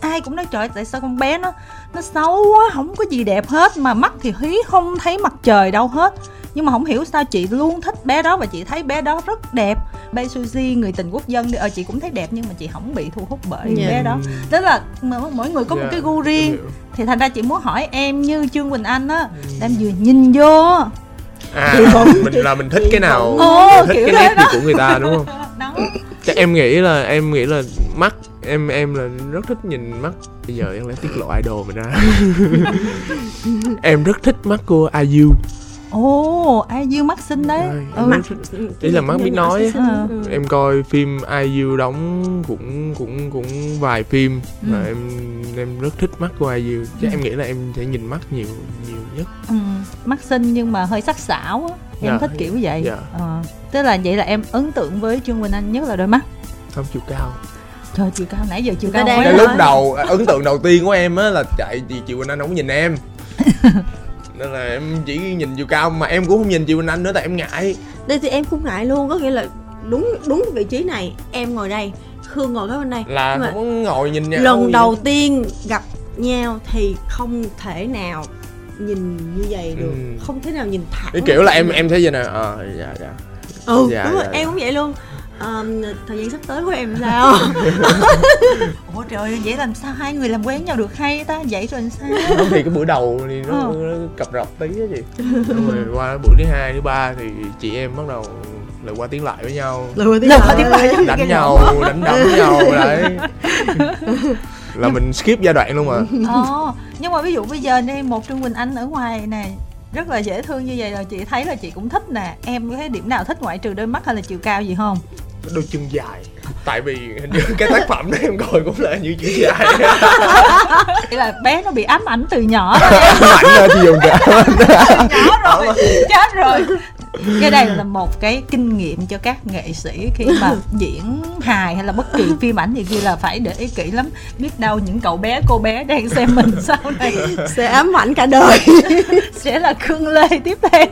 ai cũng nói trời tại sao con bé nó nó xấu quá không có gì đẹp hết mà mắt thì hí không thấy mặt trời đâu hết nhưng mà không hiểu sao chị luôn thích bé đó và chị thấy bé đó rất đẹp. Bae Suzy người tình quốc dân đi. Ờ chị cũng thấy đẹp nhưng mà chị không bị thu hút bởi Dạ. bé đó. Tức là mỗi người có một Dạ, cái gu riêng. thì thành ra chị muốn hỏi em như trương quỳnh anh á là em vừa nhìn vô. À mình là mình thích cái nào? Ồ, mình thích kiểu cái nét đó. gì của người ta đúng không? Đó. Chắc em nghĩ là em nghĩ là mắt em em là rất thích nhìn mắt. Bây giờ em lại tiết lộ idol mình ra. Em rất thích mắt của IU ồ ai dương mắt xinh đấy ừ. thích- ý là mắt biết nói. Ờ. Ừ. em coi phim IU đóng cũng cũng cũng vài phim Ừ. em em rất thích mắt của IU chắc em nghĩ là em sẽ nhìn mắt nhiều nhiều nhất ừ. mắt xinh nhưng mà hơi sắc sảo á em Dạ. thích kiểu vậy Dạ. Ờ. tức là vậy là em ấn tượng với trương quỳnh anh nhất là đôi mắt không chiều cao trời chiều cao nãy giờ chiều cao nói. lúc đầu ấn tượng đầu tiên của em á là chạy vì chị Quỳnh Anh không có nhìn em nên là em chỉ nhìn chiều cao mà em cũng không nhìn chị Quỳnh Anh nữa tại em ngại. Đây thì em cũng ngại luôn có nghĩa là đúng đúng vị trí này em ngồi đây khương ngồi cái bên đây. Là Nhưng mà không ngồi nhìn nhau. lần đầu tiên gặp nhau thì không thể nào nhìn như vậy được Ừ. không thể nào nhìn thẳng cái kiểu là em em thấy vậy nè. Ờ dạ dạ. Ừ Dạ, đúng rồi dạ, em dạ. cũng vậy luôn Ờ, thời gian sắp tới của em sao? Ủa trời ơi, vậy làm sao hai người làm quen nhau được hay ta? Vậy rồi làm sao? Không thì cái bữa đầu thì nó, Ờ. nó cập rập tí á chị. Xong rồi qua bữa thứ hai thứ ba thì chị em bắt đầu lại qua tiếng lại với nhau. Lừa Lừa tiếng lại. đánh nhau đánh đấm nhau đấy. Là mình skip giai đoạn luôn mà. Ồ, nhưng mà ví dụ bây giờ đi một Trương Quỳnh Anh ở ngoài này rất là dễ thương như vậy rồi. Chị thấy là chị cũng thích nè. Em có thấy điểm nào thích ngoại trừ đôi mắt hay là chiều cao gì không? Đôi chân dài. Tại vì hình như cái tác phẩm đó em coi cũng là như chân dài. Vậy là bé nó bị ám ảnh từ nhỏ đó mạnh ra chị dùng cả. Nhỏ rồi. Chết rồi cái đây là một cái kinh nghiệm cho các nghệ sĩ khi mà diễn hài hay là bất kỳ phim ảnh gì kia là phải để ý kỹ lắm. Biết đâu những cậu bé cô bé đang xem mình sau này sẽ ám ảnh cả đời. Sẽ là khương lê tiếp theo.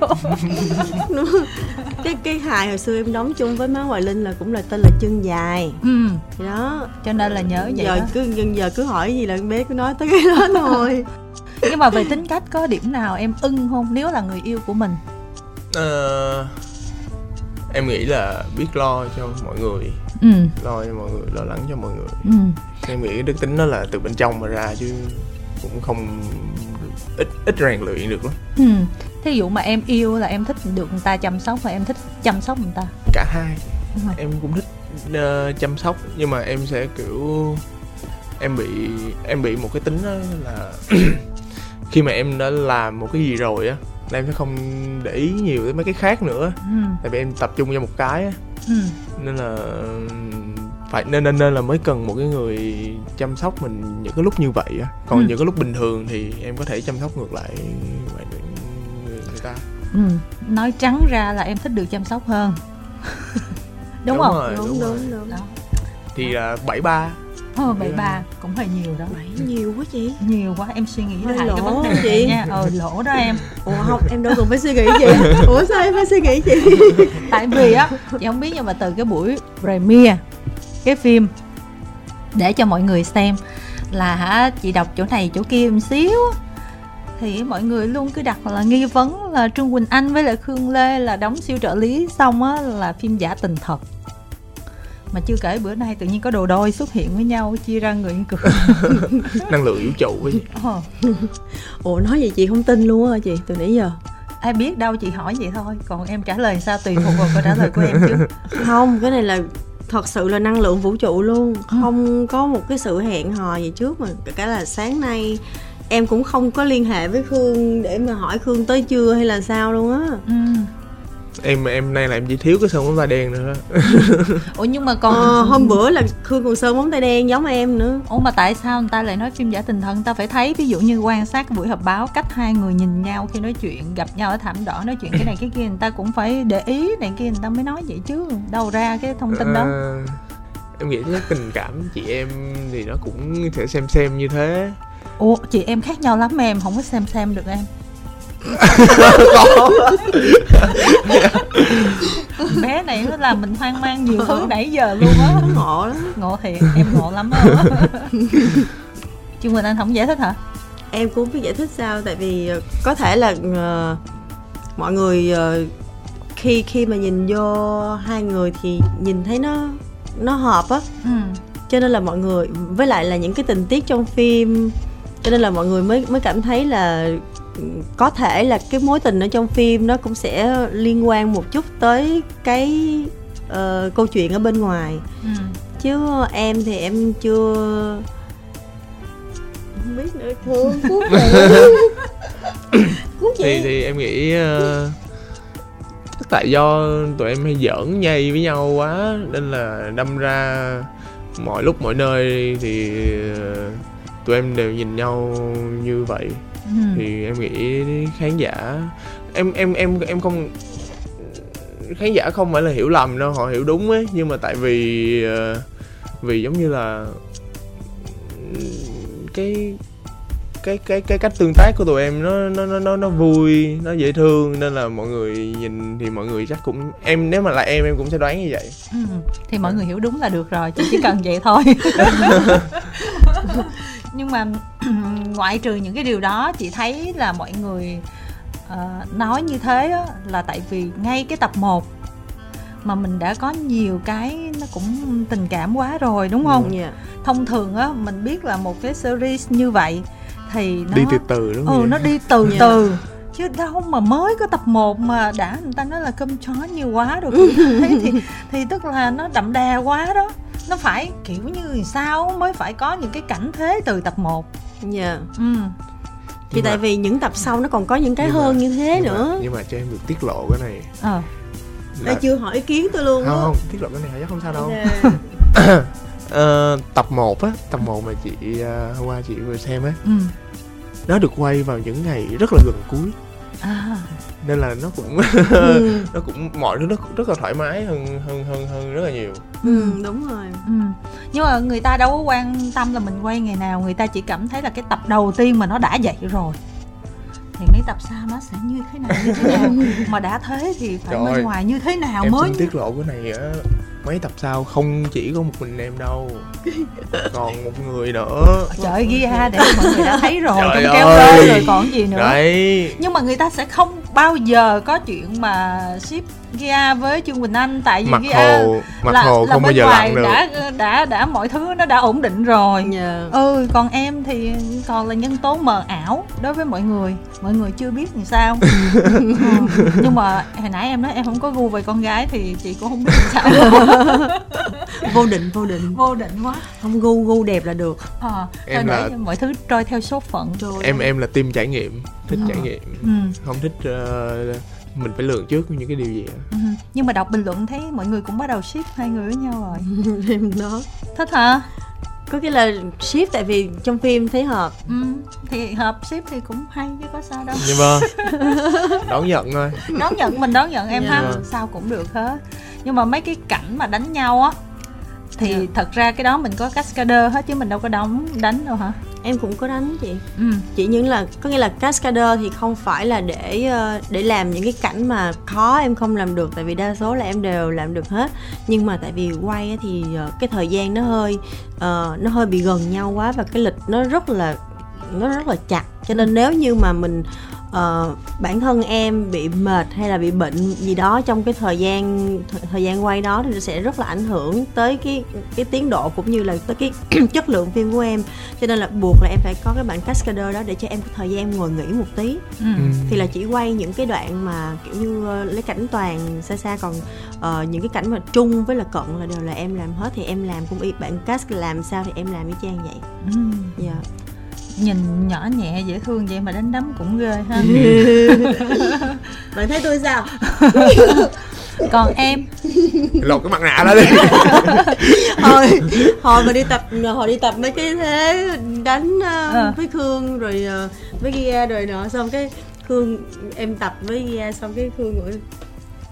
Cái cái hài hồi xưa em đóng chung với má hoài linh là cũng là tên là chân dài. Ừ, đó. Cho nên là nhớ vậy giờ đó. cứ giờ, cứ hỏi gì là con bé cứ nói tới cái đó thôi. Nhưng mà về tính cách có điểm nào em ưng không? Nếu là người yêu của mình Ờ, em nghĩ là biết lo cho mọi người. Ừ. Lo cho mọi người lo lắng cho mọi người. Ừ. Em nghĩ đức tính đó là từ bên trong mà ra chứ cũng không ít ít rèn luyện được lắm. Ừ. Thí dụ mà em yêu là em thích được người ta chăm sóc và em thích chăm sóc người ta? Cả hai. Em cũng thích ờ, chăm sóc nhưng mà em sẽ kiểu em bị em bị một cái tính đó là khi mà em đã làm một cái gì rồi á là em sẽ không để ý nhiều tới mấy cái khác nữa. Ừ. Tại vì em tập trung cho một cái á. Ừ. Nên là phải nên nên nên là mới cần một cái người chăm sóc mình những cái lúc như vậy á. Còn Ừ. những cái lúc bình thường thì em có thể chăm sóc ngược lại vậy người, người ta. Ừ. Nói trắng ra là em thích được chăm sóc hơn. Đúng, không? rồi, đúng đúng, đúng đúng. Đó. Thì là bảy ba ờ bảy ba cũng hơi nhiều đó. bảy nhiều quá chị. Nhiều quá em suy nghĩ Hơi lại cái lỗ vấn đề này chị. nha. Ờ lỗ đó em. Ủa không em đâu cần phải suy nghĩ chị. Ủa sao em phải suy nghĩ chị? Tại vì á chị không biết nhưng mà từ cái buổi premiere cái phim để cho mọi người xem là hả chị đọc chỗ này chỗ kia một xíu á, thì mọi người luôn cứ đặt là nghi vấn là Trương Quỳnh Anh với lại Khương Lê là đóng siêu trợ lý xong á là phim giả tình thật mà chưa kể bữa nay tự nhiên có đồ đôi xuất hiện với nhau chia ra người cực năng lượng vũ trụ ấy. ờ, ủa nói vậy chị không tin luôn á chị từ nãy giờ. Ai biết đâu chị hỏi vậy thôi còn em trả lời sao tùy thuộc vào câu trả lời của em chứ. Không cái này là thật sự là năng lượng vũ trụ luôn. Không có một cái sự hẹn hò gì trước mà cả là sáng nay em cũng không có liên hệ với khương để mà hỏi khương tới chưa hay là sao luôn á. Ừ. em em nay là em chỉ thiếu cái sơn móng tay đen nữa ủa nhưng mà còn ờ, hôm bữa là khương còn sơn móng tay đen giống em nữa. Ủa mà tại sao người ta lại nói phim giả tình người ta phải thấy ví dụ như quan sát cái buổi họp báo cách hai người nhìn nhau khi nói chuyện gặp nhau ở thảm đỏ nói chuyện cái này cái kia người ta cũng phải để ý này kia người ta mới nói vậy chứ. Đâu ra cái thông tin đó. Ờ, em nghĩ cái tình cảm chị em thì nó cũng sẽ xem xem như thế. Ủa chị em khác nhau lắm em không có xem xem được em bé này nó làm mình hoang mang nhiều thứ nãy giờ luôn á. Ngộ lắm. Ngộ thiệt em ngộ lắm á. Chương Quỳnh Anh không giải thích hả? Em cũng không biết giải thích sao tại vì ờ, có thể là ờ, mọi người ờ, khi khi mà nhìn vô hai người thì nhìn thấy nó nó hợp á. Ừ. Cho nên là mọi người với lại là những cái tình tiết trong phim cho nên là mọi người mới mới cảm thấy là có thể là cái mối tình ở trong phim nó cũng sẽ liên quan một chút tới cái ờ, câu chuyện ở bên ngoài. Ừ. Chứ em thì em chưa không biết nữa thương phút Phút thì thì em nghĩ ờ, chắc tại do tụi em hay giỡn nhây với nhau quá nên là đâm ra mọi lúc mọi nơi thì ờ, tụi em đều nhìn nhau như vậy ừ. Thì em nghĩ khán giả em em em em không khán giả không phải là hiểu lầm đâu họ hiểu đúng ấy. Nhưng mà tại vì ờ, vì giống như là cái cái cái cái cách tương tác của tụi em nó nó nó nó nó vui nó dễ thương. Nên là mọi người nhìn thì mọi người chắc cũng em nếu mà là em em cũng sẽ đoán như vậy. Ừ, thì mọi người hiểu đúng là được rồi chị chỉ cần vậy thôi nhưng mà ngoại trừ những cái điều đó chị thấy là mọi người ờ, nói như thế á, là tại vì ngay cái tập 1 mà mình đã có nhiều cái nó cũng tình cảm quá rồi đúng không? Dạ. thông thường á mình biết là một cái series như vậy thì nó đi từ từ đúng ừ không nó đi từ Dạ. từ. Chứ đâu mà mới có tập 1 mà đã người ta nói là cơm chó nhiều quá rồi. Thì thì tức là nó đậm đà quá đó nó phải kiểu như sao? Mới phải có những cái cảnh thế từ tập 1 dạ. Ừ. Thì Nhưng tại mà- vì những tập sau nó còn có những cái nhưng mà- hơn như thế nhưng nữa. mà, nhưng mà cho em được tiết lộ cái này. Ờ. Ê, chưa hỏi ý kiến tôi luôn không á. Không tiết lộ cái này chắc không sao đâu. Dạ. Ờ, tập 1 á tập 1 mà chị ờ, hôm qua chị vừa xem á. Ừ. Nó được quay vào những ngày rất là gần cuối à. Nên là nó cũng ừ. nó cũng mọi thứ nó cũng rất là thoải mái hơn hơn hơn hơn rất là nhiều. Ừ. Đúng rồi. Ừ. Nhưng mà người ta đâu có quan tâm là mình quay ngày nào người ta chỉ cảm thấy là cái tập đầu tiên mà nó đã vậy rồi thì mấy tập sau nó sẽ như thế nào như thế nào? Mà đã thế thì phải Trời bên ngoài như thế nào em mới xin tiết lộ cái này á. Mấy tập sau không chỉ có một mình em đâu còn một người nữa. Trời ơi, ghi ha để mọi người đã thấy rồi Trời trong kéo ơi. lê rồi còn gì nữa. Đấy. Nhưng mà người ta sẽ không bao giờ có chuyện mà ship Gia với Trương Quỳnh Anh tại vì mặt Gia hồ mặt là, hồ là không bao bên giờ ngoài lặn được. đã đã đã mọi thứ nó đã ổn định rồi. Dạ. ừ còn em thì còn là nhân tố mờ ảo đối với mọi người. Mọi người chưa biết làm sao? Ừ. nhưng mà hồi nãy em nói em không có gu về con gái thì chị cũng không biết làm sao. Vô định vô định. Vô định quá. Không gu gu đẹp là được. Ờ Em là- mọi thứ trôi theo số phận. Trời em em là team trải nghiệm thích Ừ. trải nghiệm ừ. không thích ờ, mình phải lường trước những cái điều gì ừ. nhưng mà đọc bình luận thấy mọi người cũng bắt đầu ship hai người với nhau rồi em đó thích hả có cái là ship tại vì trong phim thấy hợp ừ. thì hợp ship thì cũng hay chứ có sao đâu nhưng mà đón nhận thôi đón nhận mình đón nhận em Dạ. ha Vâng. sao cũng được hết nhưng mà mấy cái cảnh mà đánh nhau á thì Dạ. thật ra cái đó mình có cascader hết chứ mình đâu có đóng đánh đâu hả em cũng có đánh chị. Ừ. Chỉ những là có nghĩa là cascader thì không phải là để ờ, để làm những cái cảnh mà khó em không làm được tại vì đa số là em đều làm được hết. Nhưng mà tại vì quay thì ờ, cái thời gian nó hơi ờ, nó hơi bị gần nhau quá và cái lịch nó rất là nó rất là chặt. Cho nên nếu như mà mình ờ, bản thân em bị mệt hay là bị bệnh gì đó trong cái thời gian th- thời gian quay đó thì nó sẽ rất là ảnh hưởng tới cái cái tiến độ cũng như là tới cái chất lượng phim của em. Cho nên là buộc là em phải có cái bản cascader đó để cho em có thời gian em ngồi nghỉ một tí. Ừ. Ừ. thì là chỉ quay những cái đoạn mà kiểu như ờ, lấy cảnh toàn xa xa còn ờ, những cái cảnh mà trung với là cận là đều là em làm hết thì em làm cũng y bản cast làm sao thì em làm y chang vậy. Ừ. dạ nhìn nhỏ nhẹ dễ thương vậy mà đánh đấm cũng ghê ha. Bạn thấy tôi sao? Còn em? Lột cái mặt nạ ra đi. Hồi hồi mà đi tập hồi đi tập mấy cái thế đánh ờ, Ờ. với khương rồi ờ, với gia rồi nọ xong cái khương em tập với gia xong cái khương ngồi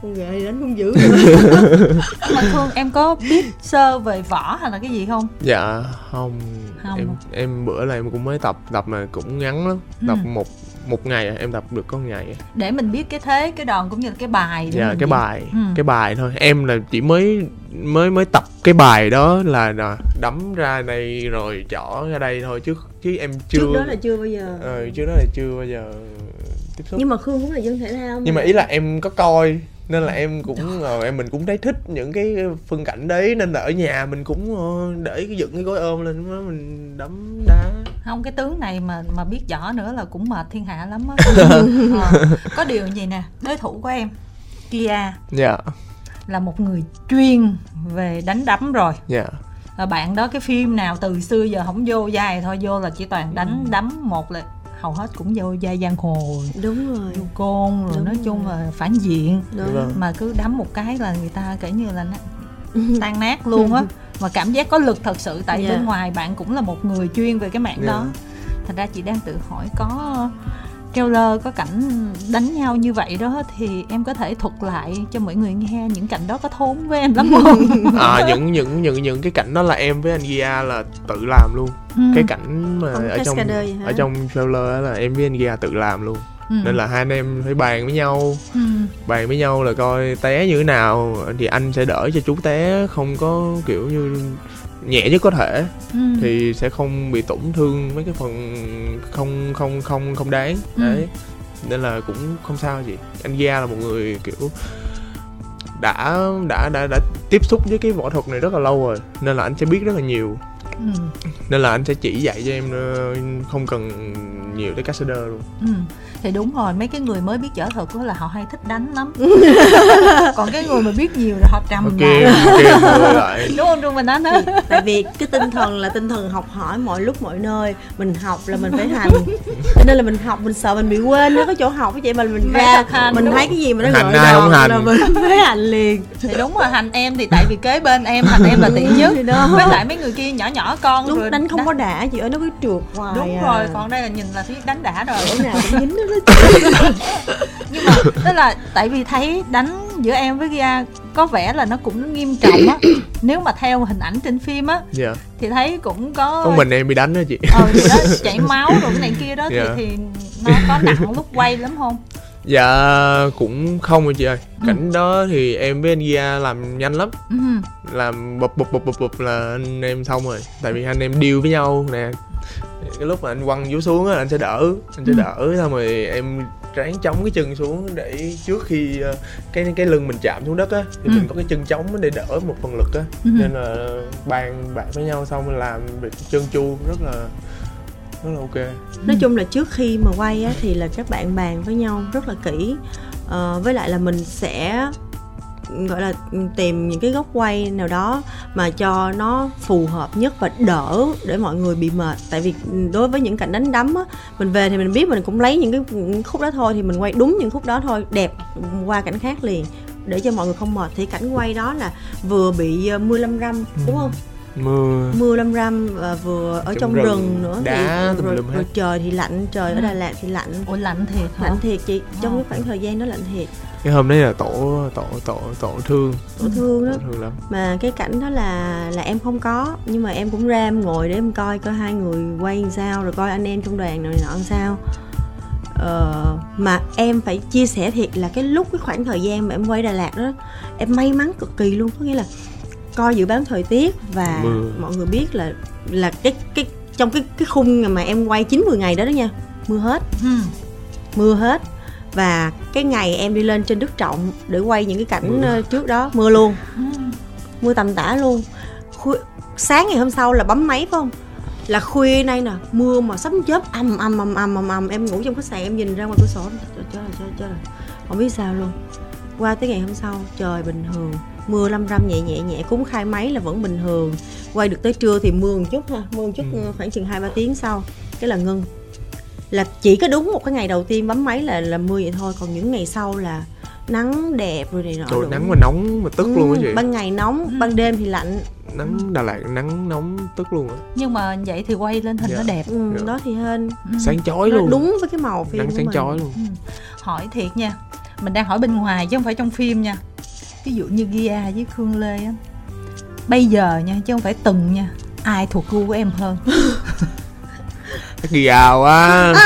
con ghệ đánh không dữ mà thương em có biết sơ về võ hay là cái gì không? Dạ không, Không em em bữa là em cũng mới tập tập mà cũng ngắn lắm. Tập Ừ. một một ngày à, em tập được có một ngày à. để mình biết cái thế cái đòn cũng như là cái bài dạ cái diễn. bài Ừ. cái bài thôi. Em là chỉ mới mới mới tập cái bài đó là, là đấm ra đây rồi chỏ ra đây thôi chứ chứ em chưa trước đó là chưa bao giờ. Ờ, trước đó là chưa bao giờ tiếp xúc. Nhưng mà khương cũng là dân thể thao nhưng mà ý là em có coi nên là em cũng ờ, em mình cũng thấy thích những cái phân cảnh đấy. Nên là ở nhà mình cũng ờ, để dựng cái gối ôm lên đó mình đấm đá. Không cái tướng này mà mà biết võ nữa là cũng mệt thiên hạ lắm á. Ờ, có điều gì nè đối thủ của em Kia dạ. là một người chuyên về đánh đấm rồi. Dạ. Và bạn đó cái phim nào từ xưa giờ không vô vai thôi vô là chỉ toàn đánh đấm một là hầu hết cũng vô vai giang hồ đúng rồi vô côn rồi Đúng nói rồi. chung là phản diện đúng Vâng. mà cứ đấm một cái là người ta kể như là tan nát luôn á mà cảm giác có lực thật sự tại Dạ. bên ngoài bạn cũng là một người chuyên về cái mạng Dạ. đó thành ra chị đang tự hỏi có trailer có cảnh đánh nhau như vậy đó thì em có thể thuật lại cho mọi người nghe những cảnh đó có thốn với em lắm không à, những những những những cái cảnh đó là em với anh Gia là tự làm luôn Ừ. cái cảnh mà ở trong ở trong trailer á là em với anh Gia tự làm luôn Ừ. nên là hai anh em phải bàn với nhau ừ. bàn với nhau là coi té như thế nào thì anh sẽ đỡ cho chú té không có kiểu như nhẹ nhất có thể Ừ. thì sẽ không bị tổn thương mấy cái phần không không không không đáng Ừ. đấy nên là cũng không sao gì anh Gia là một người kiểu đã đã đã đã tiếp xúc với cái võ thuật này rất là lâu rồi nên là anh sẽ biết rất là nhiều Ừ. nên là anh sẽ chỉ dạy cho em ờ, không cần nhiều tới cascader luôn Ừ. thì đúng rồi mấy cái người mới biết thuật đó là họ hay thích đánh lắm. Còn cái người mà biết nhiều là họ trầm ok lại ok ngồi lại. Đúng không trung mình nói đó tại vì cái tinh thần là tinh thần học hỏi mọi lúc mọi nơi. Mình học là mình phải hành. Cho nên là mình học mình sợ mình bị quên nó có chỗ học vậy mà mình ra thực hành, mình đúng thấy cái gì mà nó Hành gọi ai không hành. là mình phải hành liền. Thì đúng rồi hành em thì tại vì kế bên em hành em là tiện nhất. Với lại mấy người kia nhỏ nhỏ con đúng rồi đánh không có đã chị ơi nó cứ trượt hoài đúng à. rồi còn đây là nhìn là biết đánh đã rồi. Chỗ nào cũng dính nhưng mà tức là tại vì thấy đánh giữa em với Gia có vẻ là nó cũng nghiêm trọng á. Nếu mà theo hình ảnh trên phim á dạ. thì thấy cũng có con mình em bị đánh đó chị. Ờ đó chảy máu rồi cái này kia đó Dạ. thì thì nó có nặng lúc quay lắm không? Dạ cũng không rồi chị ơi. Cảnh đó thì em với anh Gia làm nhanh lắm. Ừ. làm bụp bụp bụp bụp bụp là anh em xong rồi. Tại vì anh em deal với nhau nè cái lúc mà anh quăng vú xuống á anh sẽ đỡ anh sẽ Ừ. đỡ xong rồi em ráng chống cái chân xuống để trước khi ờ, cái cái lưng mình chạm xuống đất á thì Ừ. mình có cái chân chống để đỡ một phần lực á Ừ. nên là bàn bạc với nhau xong mình làm việc chân chu rất là rất là ok nói chung là trước khi mà quay á, thì là các bạn bàn với nhau rất là kỹ Ờ, với lại là mình sẽ gọi là tìm những cái góc quay nào đó mà cho nó phù hợp nhất và đỡ để mọi người bị mệt. Tại vì đối với những cảnh đánh đấm á mình về thì mình biết mình cũng lấy những cái khúc đó thôi thì mình quay đúng những khúc đó thôi đẹp qua cảnh khác liền để cho mọi người không mệt. Thì cảnh quay đó là vừa bị ờ, mưa lâm râm đúng không? Mưa mưa lâm râm và vừa ở Trong trong, rừng, rừng, nữa đá thì rồi, rồi trời thì lạnh trời ở Ừ. Đà Lạt thì lạnh. Ủa lạnh thiệt hả? lạnh thiệt chị trong Ờ. cái khoảng thời gian đó lạnh thiệt cái hôm đấy là tổ tổ tổ tổ thương. Tổn thương đó. Tổ thương lắm. Mà cái cảnh đó là là em không có nhưng mà em cũng ra em ngồi để em coi coi hai người quay làm sao rồi coi anh em trong đoàn này nọ làm sao. Ờ, mà em phải chia sẻ thiệt là cái lúc cái khoảng thời gian mà em quay Đà Lạt đó em may mắn cực kỳ luôn. Có nghĩa là coi dự báo thời tiết và Mưa. mọi người biết là là cái cái trong cái cái khung mà em quay 90 ngày đó đó nha mưa hết. Ừ. mưa hết và cái ngày em đi lên trên đức trọng để quay những cái cảnh Mưa. ờ, trước đó mưa luôn. Ừ. mưa tầm tã luôn. Khuya, sáng ngày hôm sau là bấm máy phải không? Là khuya nay nè mưa mà sấm chớp ầm ầm ầm ầm ầm ầm. Em ngủ trong khách sạn em nhìn ra ngoài cửa sổ trời trời trời trời. Không biết sao luôn. Qua tới ngày hôm sau trời bình thường. Mưa lâm râm nhẹ nhẹ nhẹ cúng khai máy là vẫn bình thường. Quay được tới trưa thì mưa một chút ha mưa một chút Ừ. khoảng chừng hai ba tiếng sau cái là ngưng là chỉ có đúng một cái ngày đầu tiên bấm máy là là mưa vậy thôi. Còn những ngày sau là nắng đẹp rồi này nọ trời nắng mà nóng mà tức luôn á Ừ, chị. ban ngày nóng Ừ. ban đêm thì lạnh. Nắng Đà Lạt nắng nóng tức luôn á. Nhưng mà vậy thì quay lên hình Dạ. nó đẹp. Ừ, Dạ. đó thì hên. Ừ. sáng chói nó luôn. đúng với cái màu phim nắng sáng chói luôn. Ừ. hỏi thiệt nha mình đang hỏi bên ngoài chứ không phải trong phim nha. Ví dụ như Gia với Khương Lê á bây giờ nha chứ không phải từng nha ai thuộc gu của em hơn Ghi ào quá.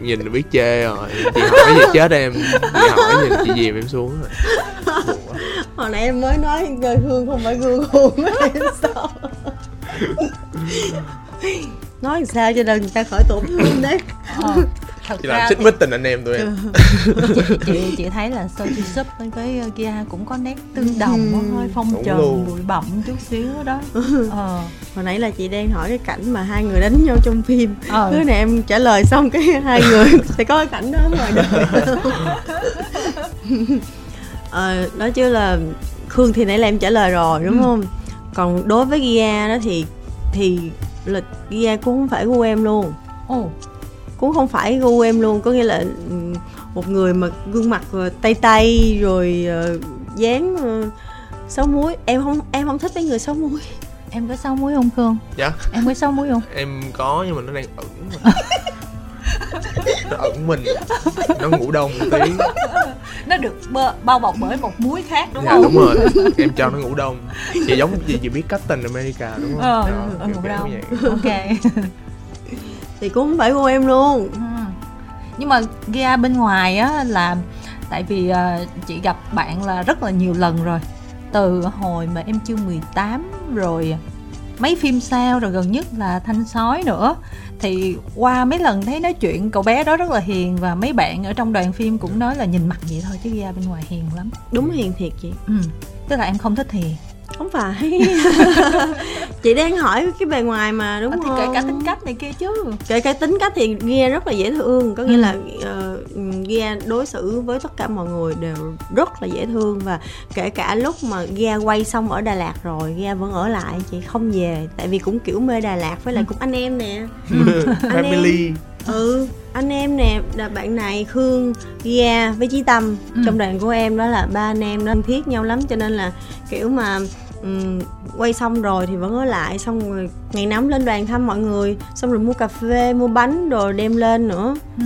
Nhìn là biết chê rồi. Chị hỏi gì chết em. Chị hỏi nhìn chị dìm em xuống rồi. Hồi nãy em mới nói người hương không phải gương hương em sao? Nói làm sao cho đừng người ta khỏi tổn thương đấy. Ờ, thật chị ra làm xích mích tình anh em tụi em chị chị thấy là Sophie Sub với với Gia cũng có nét tương đồng Ừ. thôi phong Đúng trần luôn. bụi bặm chút xíu đó ờ hồi nãy là chị đang hỏi cái cảnh mà hai người đánh nhau trong phim Ờ. cái này em trả lời xong cái hai người sẽ có cái cảnh đó ngoài đời ờ, nói chứ là khương thì nãy là em trả lời rồi đúng Ừ. không còn đối với Gia đó thì thì là Gia cũng không phải gu em luôn ồ cũng không phải gu em luôn. Có nghĩa là ừ, một người mà gương mặt ờ, tay tay rồi ờ, dáng ờ, xấu muối em không em không thích mấy người xấu muối em có sáu muối không Khương? Dạ. Em có sáu muối không? Em có nhưng mà nó đang ẩn nó ẩn mình. Nó ngủ đông một tí. Nó được bơ, bao bọc bởi một muối khác đúng dạ không? đúng rồi. Em cho nó ngủ đông. Chị giống chị chỉ biết Captain America đúng không? Ờ. Đó, ừ, ngủ vậy. ok thì cũng không phải gu em luôn. Ừ. nhưng mà Gia bên ngoài á là tại vì ờ, chị gặp bạn là rất là nhiều lần rồi. Từ hồi mà em chưa 18 rồi mấy phim sau rồi gần nhất là thanh sói nữa. Thì qua mấy lần thấy nói chuyện cậu bé đó rất là hiền và mấy bạn ở trong đoàn phim cũng nói là nhìn mặt vậy thôi chứ Gia bên ngoài hiền lắm. Đúng hiền thiệt chị. Ừ. tức là em không thích hiền không phải. Chị đang hỏi cái bề ngoài mà đúng Ờ, thì không kể cả tính cách này kia chứ. Kể cả tính cách thì Gia rất là dễ thương có nghĩa Ừ. là uh, Gia đối xử với tất cả mọi người đều rất là dễ thương và kể cả lúc mà Gia quay xong ở Đà Lạt rồi Gia vẫn ở lại chị không về tại vì cũng kiểu mê Đà Lạt với lại cũng anh em nè. Anh em. family. Ừ anh em nè là bạn này khương gia với chí tâm. Ừ. trong đoàn của em đó là ba anh em nó thân thiết nhau lắm cho nên là kiểu mà ừm, quay xong rồi thì vẫn ở lại xong rồi ngày nắm lên đoàn thăm mọi người xong rồi mua cà phê mua bánh rồi đem lên nữa. Ừ.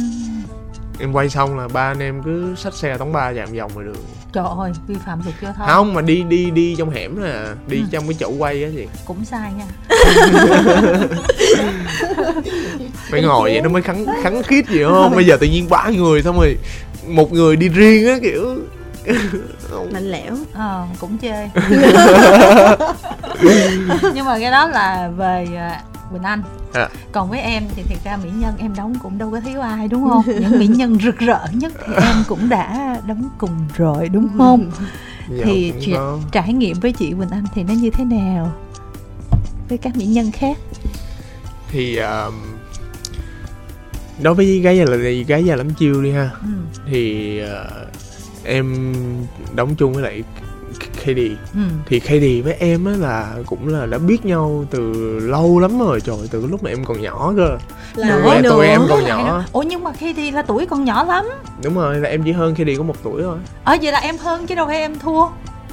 em quay xong là ba anh em cứ xách xe tống ba dạo vòng ngoài đường. Trời ơi vi phạm luật giao thông không mà đi đi đi trong hẻm nè đi Ừ. trong cái chỗ quay á gì cũng sai nha. Phải ngồi vậy nó mới khắn khắn khít gì không? Bây giờ tự nhiên ba người xong rồi một người đi riêng á kiểu lạnh lẽo ờ cũng chê. Nhưng mà cái đó là về à, Quỳnh Anh. À. còn với em thì thiệt ra mỹ nhân em đóng cũng đâu có thiếu ai đúng không? Những mỹ nhân rực rỡ nhất thì em cũng đã đóng cùng rồi đúng không? Dạ, thì có. trải nghiệm với chị Quỳnh Anh thì nó như thế nào? Với các mỹ nhân khác? Thì um, đối với gái già là gái già lắm chiêu đi ha. Ừ. thì uh, em đóng chung với lại KD Ừ. thì KD với em á là cũng là đã biết nhau từ lâu lắm rồi trời từ lúc mà em còn nhỏ cơ. Là Nữa, Dạ, tụi em còn nhỏ. ủa nhưng mà đi là tuổi còn nhỏ lắm. Đúng rồi là em chỉ hơn KD có một tuổi thôi. Ờ vậy là em hơn chứ đâu phải em thua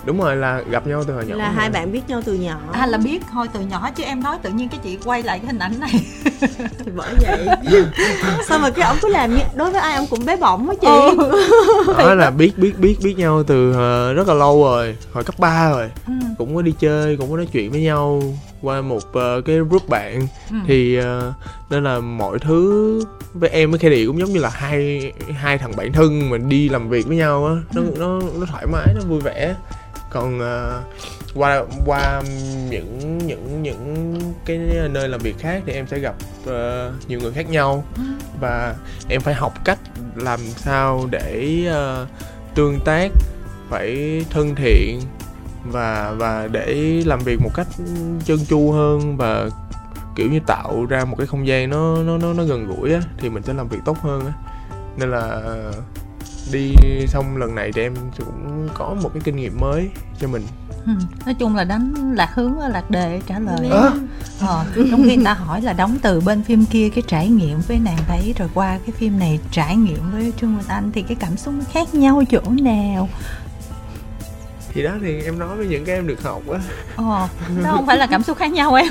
đúng rồi là gặp nhau từ hồi nhỏ là rồi. hai bạn biết nhau từ nhỏ à là biết thôi từ nhỏ chứ em nói tự nhiên cái chị quay lại cái hình ảnh này thì bởi vậy sao mà cái ông cứ làm như đối với ai ông cũng bé bỏng á chị Ừ. đó là biết biết biết biết nhau từ ờ, rất là lâu rồi hồi cấp 3 rồi ừ. cũng có đi chơi cũng có nói chuyện với nhau qua một ờ, cái group bạn Ừ. thì ờ, nên là mọi thứ với em với Katie cũng giống như là hai hai thằng bạn thân mà đi làm việc với nhau á nó Ừ. nó nó thoải mái nó vui vẻ còn uh, qua qua những những những cái nơi làm việc khác thì em sẽ gặp uh, nhiều người khác nhau. Và em phải học cách làm sao để uh, tương tác phải thân thiện và và để làm việc một cách chân chu hơn và kiểu như tạo ra một cái không gian nó nó nó, nó gần gũi á thì mình sẽ làm việc tốt hơn á. Nên là đi xong lần này thì em cũng có một cái kinh nghiệm mới cho mình. Ừ. nói chung là đánh lạc hướng lạc đề trả lời Ơ? ờ, trong khi người ta hỏi là đóng từ bên phim kia cái trải nghiệm với nàng đấy rồi qua cái phim này trải nghiệm với trương quỳnh anh thì cái cảm xúc nó khác nhau chỗ nào? Thì đó thì em nói với những cái em được học á. Ờ nó không phải là cảm xúc khác nhau em.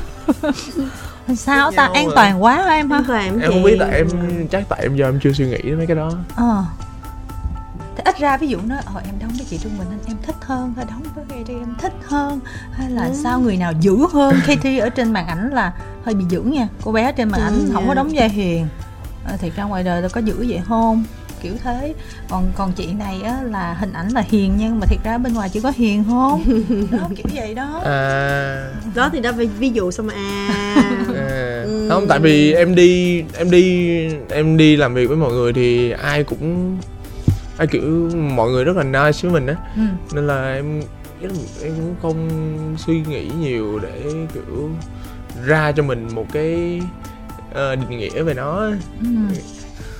Sao Khác ta an rồi. toàn quá em hả? An toàn em không biết tại em chắc tại em giờ em chưa suy nghĩ đến mấy cái đó. Ờ ít ra ví dụ nói ờ em đóng với chị Trung Bình Anh em thích hơn hay đóng với Katie em thích hơn. Hay là Ừ. sao người nào dữ hơn? Katie ở trên màn ảnh là hơi bị dữ nha cô bé trên màn Ừ, ảnh không có đóng vai hiền. À, thì ra ngoài đời là có dữ vậy không? Kiểu thế. Còn còn chị này á là hình ảnh là hiền nhưng mà thiệt ra bên ngoài chỉ có hiền không? Đó kiểu vậy đó. À. Đó thì đó phải ví dụ xong à. À, Ừ. không tại vì em đi em đi em đi làm việc với mọi người thì ai cũng ai kiểu mọi người rất là nice với mình á ừ. nên là em em cũng không suy nghĩ nhiều để kiểu ra cho mình một cái ờ, định nghĩa về nó. Ừ.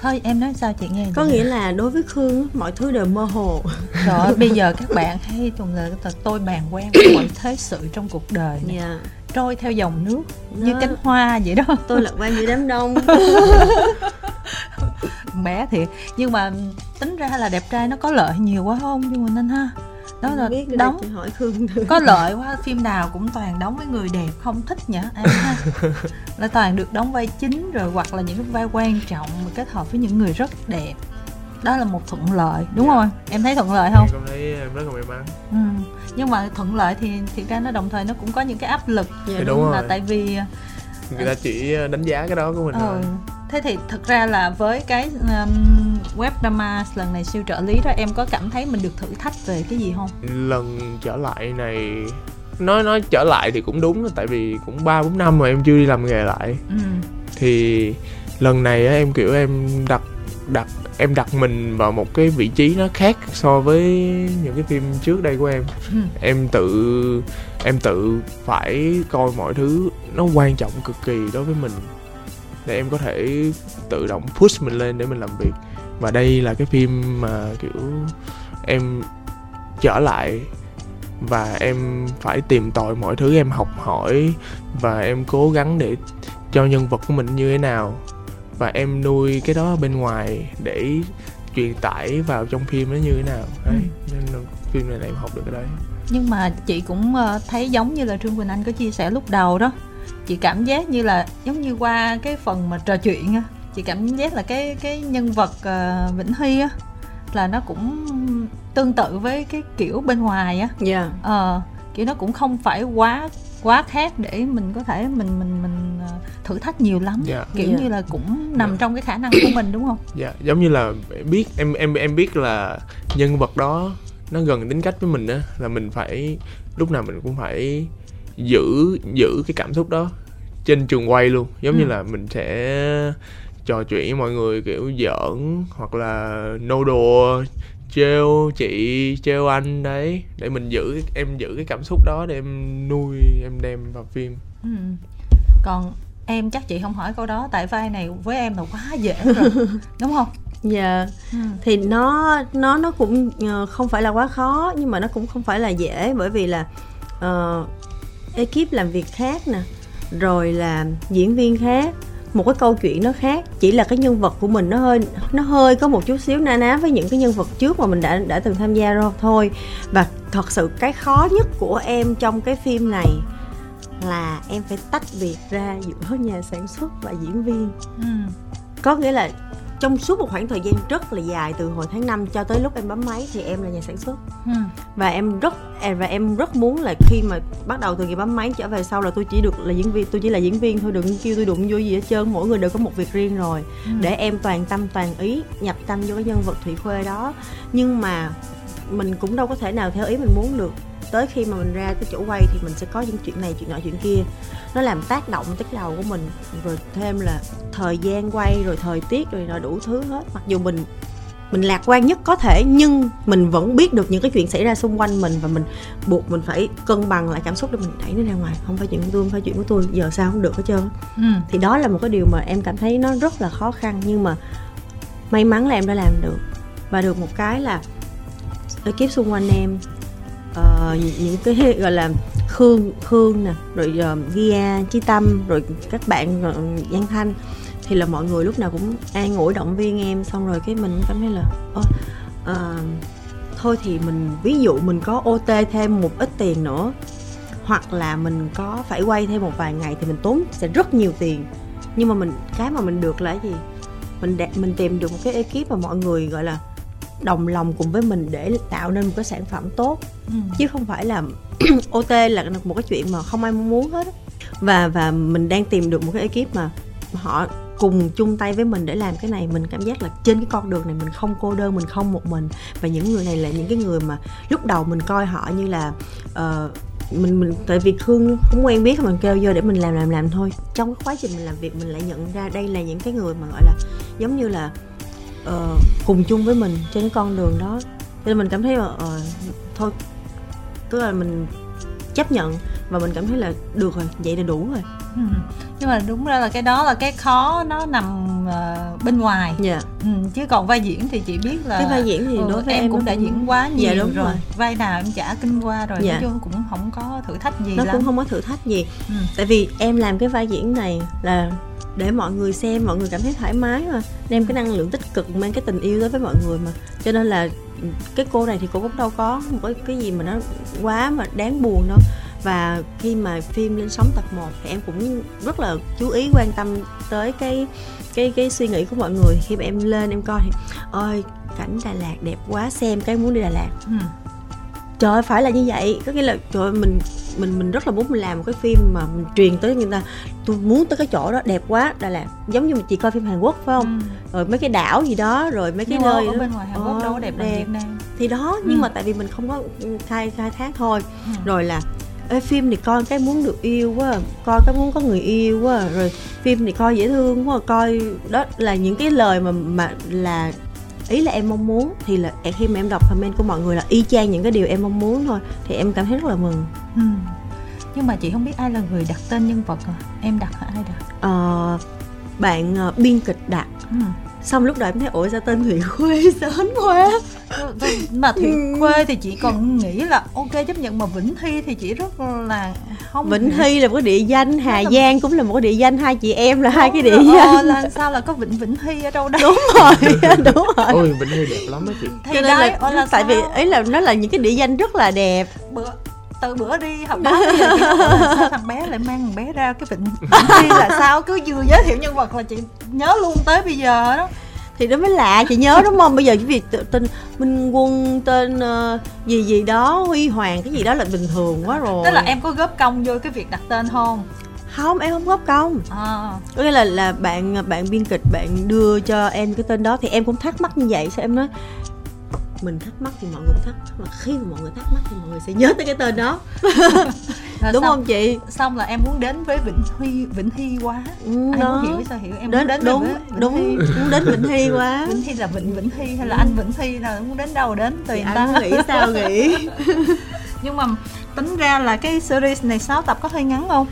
thôi em nói sao chị nghe có vậy? nghĩa là đối với khương mọi thứ đều mơ hồ Trời ơi, bây giờ các bạn hay dùng là tôi bàn quan với mọi thế sự trong cuộc đời này. dạ trôi theo dòng nước như Đó. cánh hoa vậy đó. Tôi lạc quan giữa đám đông. Bé thiệt. Nhưng mà tính ra là đẹp trai nó có lợi nhiều quá không? Nhưng mình nên ha. Đó là biết đóng. hỏi khương thử. Có lợi quá phim nào cũng toàn đóng với người đẹp không thích nhỉ em ha? Là toàn được đóng vai chính rồi hoặc là những cái vai quan trọng mà kết hợp với những người rất đẹp. Đó là một thuận lợi đúng không? Em thấy thuận lợi không? Em thấy em rất là may mắn. Ừ. nhưng mà thuận lợi thì thiệt ra nó đồng thời nó cũng có những cái áp lực dạ, đúng là rồi tại vì người ta chỉ đánh giá cái đó của mình thôi ừ. thế thì thực ra là với cái um, web drama lần này siêu trợ lý đó em có cảm thấy mình được thử thách về cái gì không lần trở lại này nói nói trở lại thì cũng đúng tại vì cũng ba bốn năm rồi em chưa đi làm nghề lại ừ. thì lần này á, em kiểu em đặt đặt em đặt mình vào một cái vị trí nó khác so với những cái phim trước đây của em. Ừ. em tự em tự phải coi mọi thứ nó quan trọng cực kỳ đối với mình để em có thể tự động push mình lên để mình làm việc. Và đây là cái phim mà kiểu em trở lại và em phải tìm tòi mọi thứ em học hỏi và em cố gắng để cho nhân vật của mình như thế nào và em nuôi cái đó bên ngoài để truyền tải vào trong phim nó như thế nào. Đấy Ừ. nên là phim này là em học được cái đấy. Nhưng mà chị cũng ờ, thấy giống như là trương quỳnh anh có chia sẻ lúc đầu đó. Chị cảm giác như là giống như qua cái phần mà trò chuyện á chị cảm giác là cái cái nhân vật ờ, vĩnh hy á là nó cũng tương tự với cái kiểu bên ngoài á. Dạ. Ờ kiểu nó cũng không phải quá quá khác để mình có thể mình mình mình ờ, thử thách nhiều lắm dạ kiểu Dạ. như là cũng nằm Dạ. trong cái khả năng của mình đúng không dạ giống như là biết em em em biết là nhân vật đó nó gần tính cách với mình á là mình phải lúc nào mình cũng phải giữ giữ cái cảm xúc đó trên trường quay luôn giống Ừ. như là mình sẽ trò chuyện với mọi người kiểu giỡn hoặc là nô đùa trêu chị trêu anh đấy để mình giữ em giữ cái cảm xúc đó để em nuôi em đem vào phim Ừ. còn em chắc chị không hỏi câu đó tại vai này với em là quá dễ rồi đúng không dạ ừ. thì nó nó nó cũng ờ, không phải là quá khó nhưng mà nó cũng không phải là dễ bởi vì là uh, ekip làm việc khác nè rồi là diễn viên khác một cái câu chuyện nó khác. Chỉ là cái nhân vật của mình nó hơi nó hơi có một chút xíu na ná với những cái nhân vật trước mà mình đã đã từng tham gia rồi. Thôi và thật sự cái khó nhất của em trong cái phim này là em phải tách biệt ra giữa nhà sản xuất và diễn viên. Ừ. có nghĩa là trong suốt một khoảng thời gian rất là dài từ hồi tháng 5 cho tới lúc em bấm máy thì em là nhà sản xuất Ừ. và em rất à, và em rất muốn là khi mà bắt đầu từ ngày bấm máy trở về sau là tôi chỉ được là diễn viên tôi chỉ là diễn viên thôi đừng kêu tôi đụng vô gì hết trơn mỗi người đều có một việc riêng rồi Ừ. để em toàn tâm toàn ý nhập tâm vô cái nhân vật thủy khuê đó nhưng mà mình cũng đâu có thể nào theo ý mình muốn được tới khi mà mình ra cái chỗ quay thì mình sẽ có những chuyện này chuyện nọ chuyện kia. Nó làm tác động tới cái đầu của mình rồi thêm là thời gian quay rồi thời tiết rồi nọ đủ thứ hết. Mặc dù mình mình lạc quan nhất có thể nhưng mình vẫn biết được những cái chuyện xảy ra xung quanh mình và mình buộc mình phải cân bằng lại cảm xúc để mình đẩy nó ra ngoài. Không phải chuyện của tôi không phải chuyện của tôi. Giờ sao không được hết trơn Ừ. thì đó là một cái điều mà em cảm thấy nó rất là khó khăn nhưng mà may mắn là em đã làm được. Và được một cái là ekip xung quanh em uh, những cái gọi là khương khương nè rồi uh, gia chi tâm rồi các bạn uh, giang thanh. Thì là mọi người lúc nào cũng an ủi động viên em xong rồi cái mình cảm thấy là uh, thôi thì mình ví dụ mình có OT thêm một ít tiền nữa hoặc là mình có phải quay thêm một vài ngày thì mình tốn sẽ rất nhiều tiền. Nhưng mà mình cái mà mình được là gì? Mình đạt, mình tìm được một cái ekip mà mọi người gọi là đồng lòng cùng với mình để tạo nên một cái sản phẩm tốt. Ừ. chứ không phải là OT là một cái chuyện mà không ai muốn hết và và mình đang tìm được một cái ekip mà họ cùng chung tay với mình để làm cái này. Mình cảm giác là trên cái con đường này mình không cô đơn mình không một mình. Và những người này là những cái người mà lúc đầu mình coi họ như là ờ, mình mình tại vì Khương không quen biết mình kêu vô để mình làm làm làm thôi. Trong cái quá trình mình làm việc mình lại nhận ra đây là những cái người mà gọi là giống như là uh, cùng chung với mình trên cái con đường đó cho nên mình cảm thấy là uh, thôi tức là mình chấp nhận và mình cảm thấy là được rồi vậy là đủ rồi Ừ nhưng mà đúng ra là cái đó là cái khó nó nằm ờ, bên ngoài dạ ừ. chứ còn vai diễn thì chị biết là cái vai diễn thì ừ, đối với em, em cũng đã diễn quá nhiều Dạ, đúng rồi. rồi. vai nào em chả kinh qua rồi Dạ. nói chung cũng không có thử thách gì nó lắm cũng không có thử thách gì Ừ. tại vì em làm cái vai diễn này là để mọi người xem mọi người cảm thấy thoải mái mà đem cái năng lượng tích cực mang cái tình yêu tới với mọi người mà cho nên là cái cô này thì cô cũng đâu có một cái cái gì mà nó quá mà đáng buồn đâu và khi mà phim lên sóng tập 1 thì em cũng rất là chú ý quan tâm tới cái cái cái suy nghĩ của mọi người khi mà em lên em coi thì ơi cảnh Đà Lạt đẹp quá xem cái muốn đi Đà Lạt Ừ. trời ơi, phải là như vậy có nghĩa là trời ơi, mình mình mình rất là muốn mình làm một cái phim mà mình truyền tới người ta tôi muốn tới cái chỗ đó đẹp quá Đà Lạt giống như mà chị coi phim Hàn Quốc phải không Ừ. rồi mấy cái đảo gì đó rồi mấy cái Nhưng nơi ở đó. bên ngoài Hàn Quốc Ờ, đâu có đẹp bằng Việt Nam thì đó nhưng Ừ. mà tại vì mình không có khai khai thác thôi Ừ. rồi là Ê, phim thì coi cái muốn được yêu quá à, coi cái muốn có người yêu quá à, rồi phim thì coi dễ thương quá à, coi đó là những cái lời mà mà là ý là em mong muốn. Thì là khi mà em đọc comment của mọi người là y chang những cái điều em mong muốn thôi thì em cảm thấy rất là mừng. Ừ. nhưng mà chị không biết ai là người đặt tên nhân vật à? Em đặt hả ai đặt? Ờ, bạn ờ, biên kịch đặt ừ. Xong lúc đó em thấy ủa sao tên Thủy Khuê sớm quá Tôi- tôi- mà thủy Ừ. khuê thì chị còn nghĩ là ok chấp nhận mà vĩnh thi thì chị rất là không Vĩnh. Hy là một cái địa danh Hà là- Giang cũng là một cái địa danh hai chị em là hai cái Đúng địa rồi, danh ờ, là sao là có vĩnh vĩnh thi ở đâu đây đúng rồi đúng rồi ôi Vĩnh Hy đẹp lắm á chị thì cho nên đấy là, ờ, là tại vì sao? ấy là nó là những cái địa danh rất là đẹp bữa từ bữa đi học báo bây giờ chị sao thằng bé lại mang thằng bé ra cái vịnh vịnh thi là sao? Cứ vừa giới thiệu nhân vật là chị nhớ luôn tới bây giờ đó. Thì nó mới lạ chị nhớ đúng không? Bây giờ cái việc tên minh quân tên ờ, gì gì đó huy hoàng cái gì đó là bình thường quá rồi. Tức là em có góp công vô cái việc đặt tên không? Không em không góp công. À, có nghĩa là là bạn bạn biên kịch bạn đưa cho em cái tên đó thì em cũng thắc mắc như vậy sao em nói mình thắc mắc thì mọi người thắc mắc mà khi mà mọi người thắc mắc thì mọi người sẽ nhớ tới cái tên đó. Đúng xong- không chị? xong là em muốn đến với vĩnh huy vĩnh hy quá. Ừ, anh đó. muốn hiểu sao hiểu? Em đến muốn đến đúng với Vĩnh đúng Hy. muốn đến vĩnh hy quá. Vĩnh hy là vịnh vĩnh hy hay là anh vĩnh hy là muốn đến đâu đến tùy anh ta. nghĩ sao nghĩ? Nhưng mà tính ra là cái series này 6 tập có hơi ngắn không?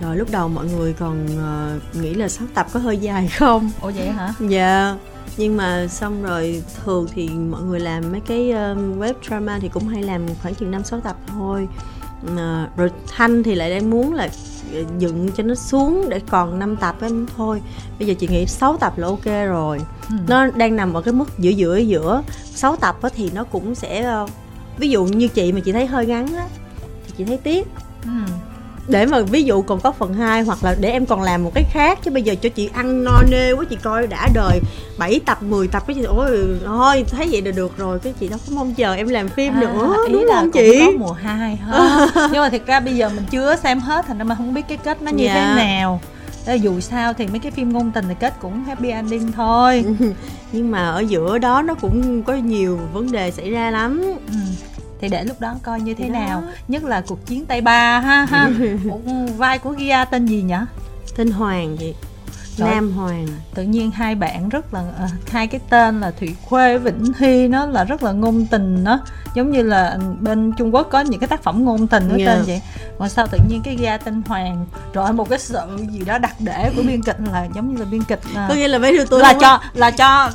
Trời lúc đầu mọi người còn ờ, nghĩ là 6 tập có hơi dài không? Ủa vậy hả? Dạ nhưng mà xong rồi thường thì mọi người làm mấy cái web drama thì cũng hay làm khoảng chừng năm sáu tập thôi. Ờ, rồi thanh thì lại đang muốn là ờ, dựng cho nó xuống để còn 5 tập ấy thôi. Bây giờ chị nghĩ 6 tập là ok rồi. Ừ. nó đang nằm ở cái mức giữa giữa giữa. 6 tập á thì nó cũng sẽ ờ, ví dụ như chị mà chị thấy hơi ngắn á thì chị thấy tiếc. Ừ. để mà ví dụ còn có phần 2 hoặc là để em còn làm một cái khác chứ bây giờ cho chị ăn no nê quá chị coi đã đời 7 tập 10 tập cái chị ôi thôi thấy vậy là được rồi cái chị đâu có mong chờ em làm phim À, nữa ý đúng là không chị? có mùa 2 ha. Nhưng mà thực ra bây giờ mình chưa xem hết thành ra mình không biết cái kết nó như Dạ. thế nào. Dù sao thì mấy cái phim ngôn tình thì kết cũng happy ending thôi. Nhưng mà ở giữa đó nó cũng có nhiều vấn đề xảy ra lắm. Ừ. thì để lúc đó coi như thế đó. nào? Nhất là cuộc chiến tay ba ha ha. Vai của Gia tên gì nhỉ tên Hoàng chị. Trời. Nam Hoàng. Tự nhiên hai bạn rất là ờ, hai cái tên là Thủy Khuê Vĩnh Hy nó là rất là ngôn tình đó. Giống như là bên Trung Quốc có những cái tác phẩm ngôn tình nó Dạ. tên vậy. Còn sao tự nhiên cái ga tên Hoàng rồi một cái sự gì đó đặc để của biên kịch là giống như là biên kịch à, có nghĩa là mấy đứa tôi là cho là cho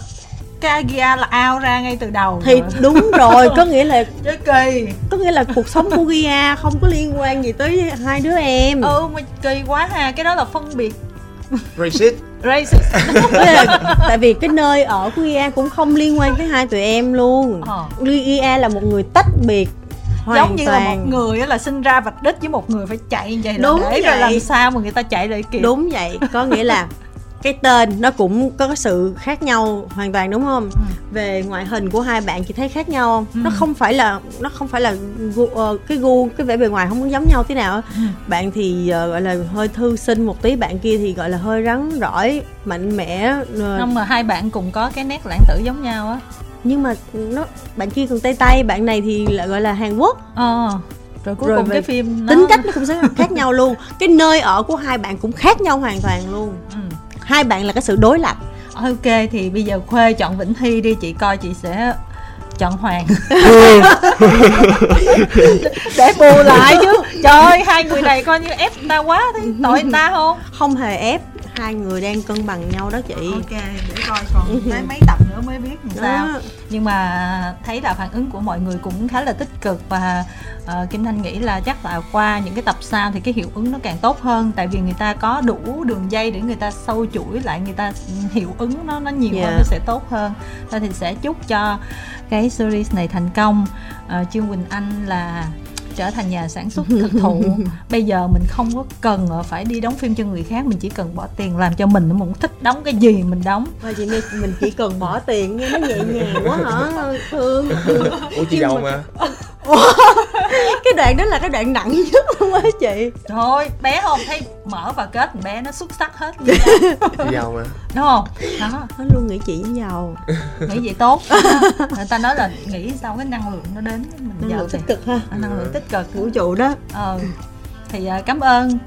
cái Gia là ao ra ngay từ đầu thì rồi. đúng rồi có nghĩa là Chứ kỳ. có nghĩa là cuộc sống của Gia không có liên quan gì tới hai đứa em. Ừ mà kỳ quá ha cái đó là phân biệt. Racist. Racist. Là tại vì cái nơi ở của Gia cũng không liên quan tới hai tụi em luôn. Ờ. Gia là một người tách biệt hoàn giống như toàn. là một người á là sinh ra vạch đích với một người phải chạy như vậy là Đúng để rồi vậy. làm sao mà người ta chạy lại kịp đúng vậy có nghĩa là cái tên nó cũng có cái sự khác nhau hoàn toàn đúng không Ừ. về ngoại hình của hai bạn chị thấy khác nhau không Ừ. nó không phải là nó không phải là gu, ờ, cái gu cái vẻ bề ngoài không có giống nhau tí nào Ừ. bạn thì ờ, gọi là hơi thư sinh một tí bạn kia thì gọi là hơi rắn rỏi mạnh mẽ ờ, không mà hai bạn cùng có cái nét lãng tử giống nhau á nhưng mà nó bạn kia còn tây tây bạn này thì lại gọi là hàn quốc ờ rồi cuối Rồi cùng cái phim nó tính cách nó cũng sẽ khác nhau luôn cái nơi ở của hai bạn cũng khác nhau hoàn toàn luôn ừ. Hai bạn là cái sự đối lập. Ok thì bây giờ khuê chọn vĩnh hy đi chị coi chị sẽ chọn hoàng. Để bù lại chứ. Trời ơi hai người này coi như ép người ta quá thì tội người ta không? Không hề ép hai người đang cân bằng nhau đó chị. Ok để coi còn mấy mấy tập nữa mới biết làm sao. Đó. nhưng mà thấy là phản ứng của mọi người cũng khá là tích cực và ờ, kim thanh nghĩ là chắc là qua những cái tập sau thì cái hiệu ứng nó càng tốt hơn. Tại vì người ta có đủ đường dây để người ta sâu chuỗi lại người ta hiệu ứng nó nó nhiều Dạ. hơn nó sẽ tốt hơn. Thôi thì sẽ chúc cho cái series này thành công. Ờ, trương quỳnh anh là trở thành nhà sản xuất thực thụ. Bây giờ mình không có cần phải đi đóng phim cho người khác mình chỉ cần bỏ tiền làm cho mình. Mình thích đóng cái gì mình đóng. Và chị My, mình chỉ cần bỏ tiền nghe nó nhẹ nhàng quá hả? Thương. Ủa chị giàu mà Cái đoạn đó là cái đoạn nặng nhất luôn á chị. Thôi bé không thấy mở và kết bé nó xuất sắc hết chị giàu mà. Đúng không? Đó. Nó luôn nghĩ chị với giàu nghĩ vậy tốt. Người ta nói là nghĩ sao cái năng lượng nó đến mình Năng giàu lượng thì tích cực ha. À, năng lượng tích cực. Vũ trụ đó. Ờ thì à, cảm ơn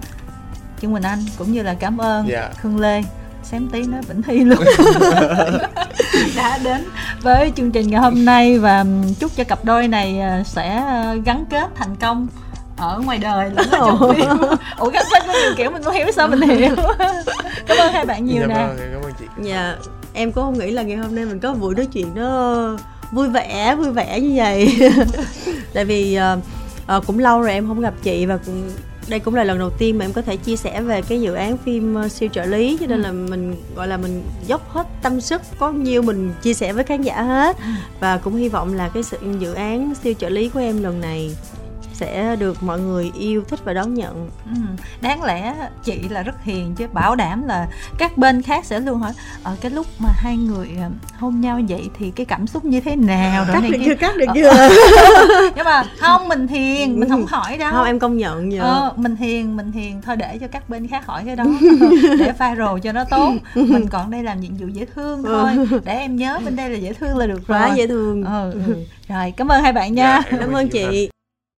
Trương Quỳnh Anh cũng như là cảm ơn Dạ. Khương Lê xém tí nói Vĩnh Hy luôn. Đã đến với chương trình ngày hôm nay và chúc cho cặp đôi này à, sẽ à, gắn kết thành công ở ngoài đời lẫn ở trong phim. Ủa gắn kết có nhiều kiểu mình không hiểu sao mình hiểu. Cảm ơn hai bạn nhiều dạ nè. vâng cảm ơn chị. Dạ Em cũng không nghĩ là ngày hôm nay mình có buổi nói chuyện nó vui vẻ vui vẻ như vậy. Tại vì ờ, ờ, cũng lâu rồi em không gặp chị và cũng đây cũng là lần đầu tiên mà em có thể chia sẻ về cái dự án phim ờ, siêu trợ lý cho nên là mình gọi là mình dốc hết tâm sức có nhiều mình chia sẻ với khán giả hết. Và cũng hy vọng là cái sự dự án siêu trợ lý của em lần này sẽ được mọi người yêu thích và đón nhận. Ừ, đáng lẽ chị là rất hiền chứ bảo đảm là các bên khác sẽ luôn hỏi ở cái lúc mà hai người ờ, hôn nhau vậy thì cái cảm xúc như thế nào? Rồi cắt được chưa cắt được Ờ, chưa? nhưng mà không mình hiền mình không hỏi đâu. Không em công nhận giờ Ờ, mình hiền mình hiền. Thôi để cho các bên khác hỏi cái đó. Để viral cho nó tốt. Mình còn đây làm nhiệm vụ dễ thương thôi. Để em nhớ bên đây là dễ thương là được rồi. quá dễ thương. Ờ, ừ. rồi cảm ơn hai bạn nha. Dạ, em cảm ơn chị chị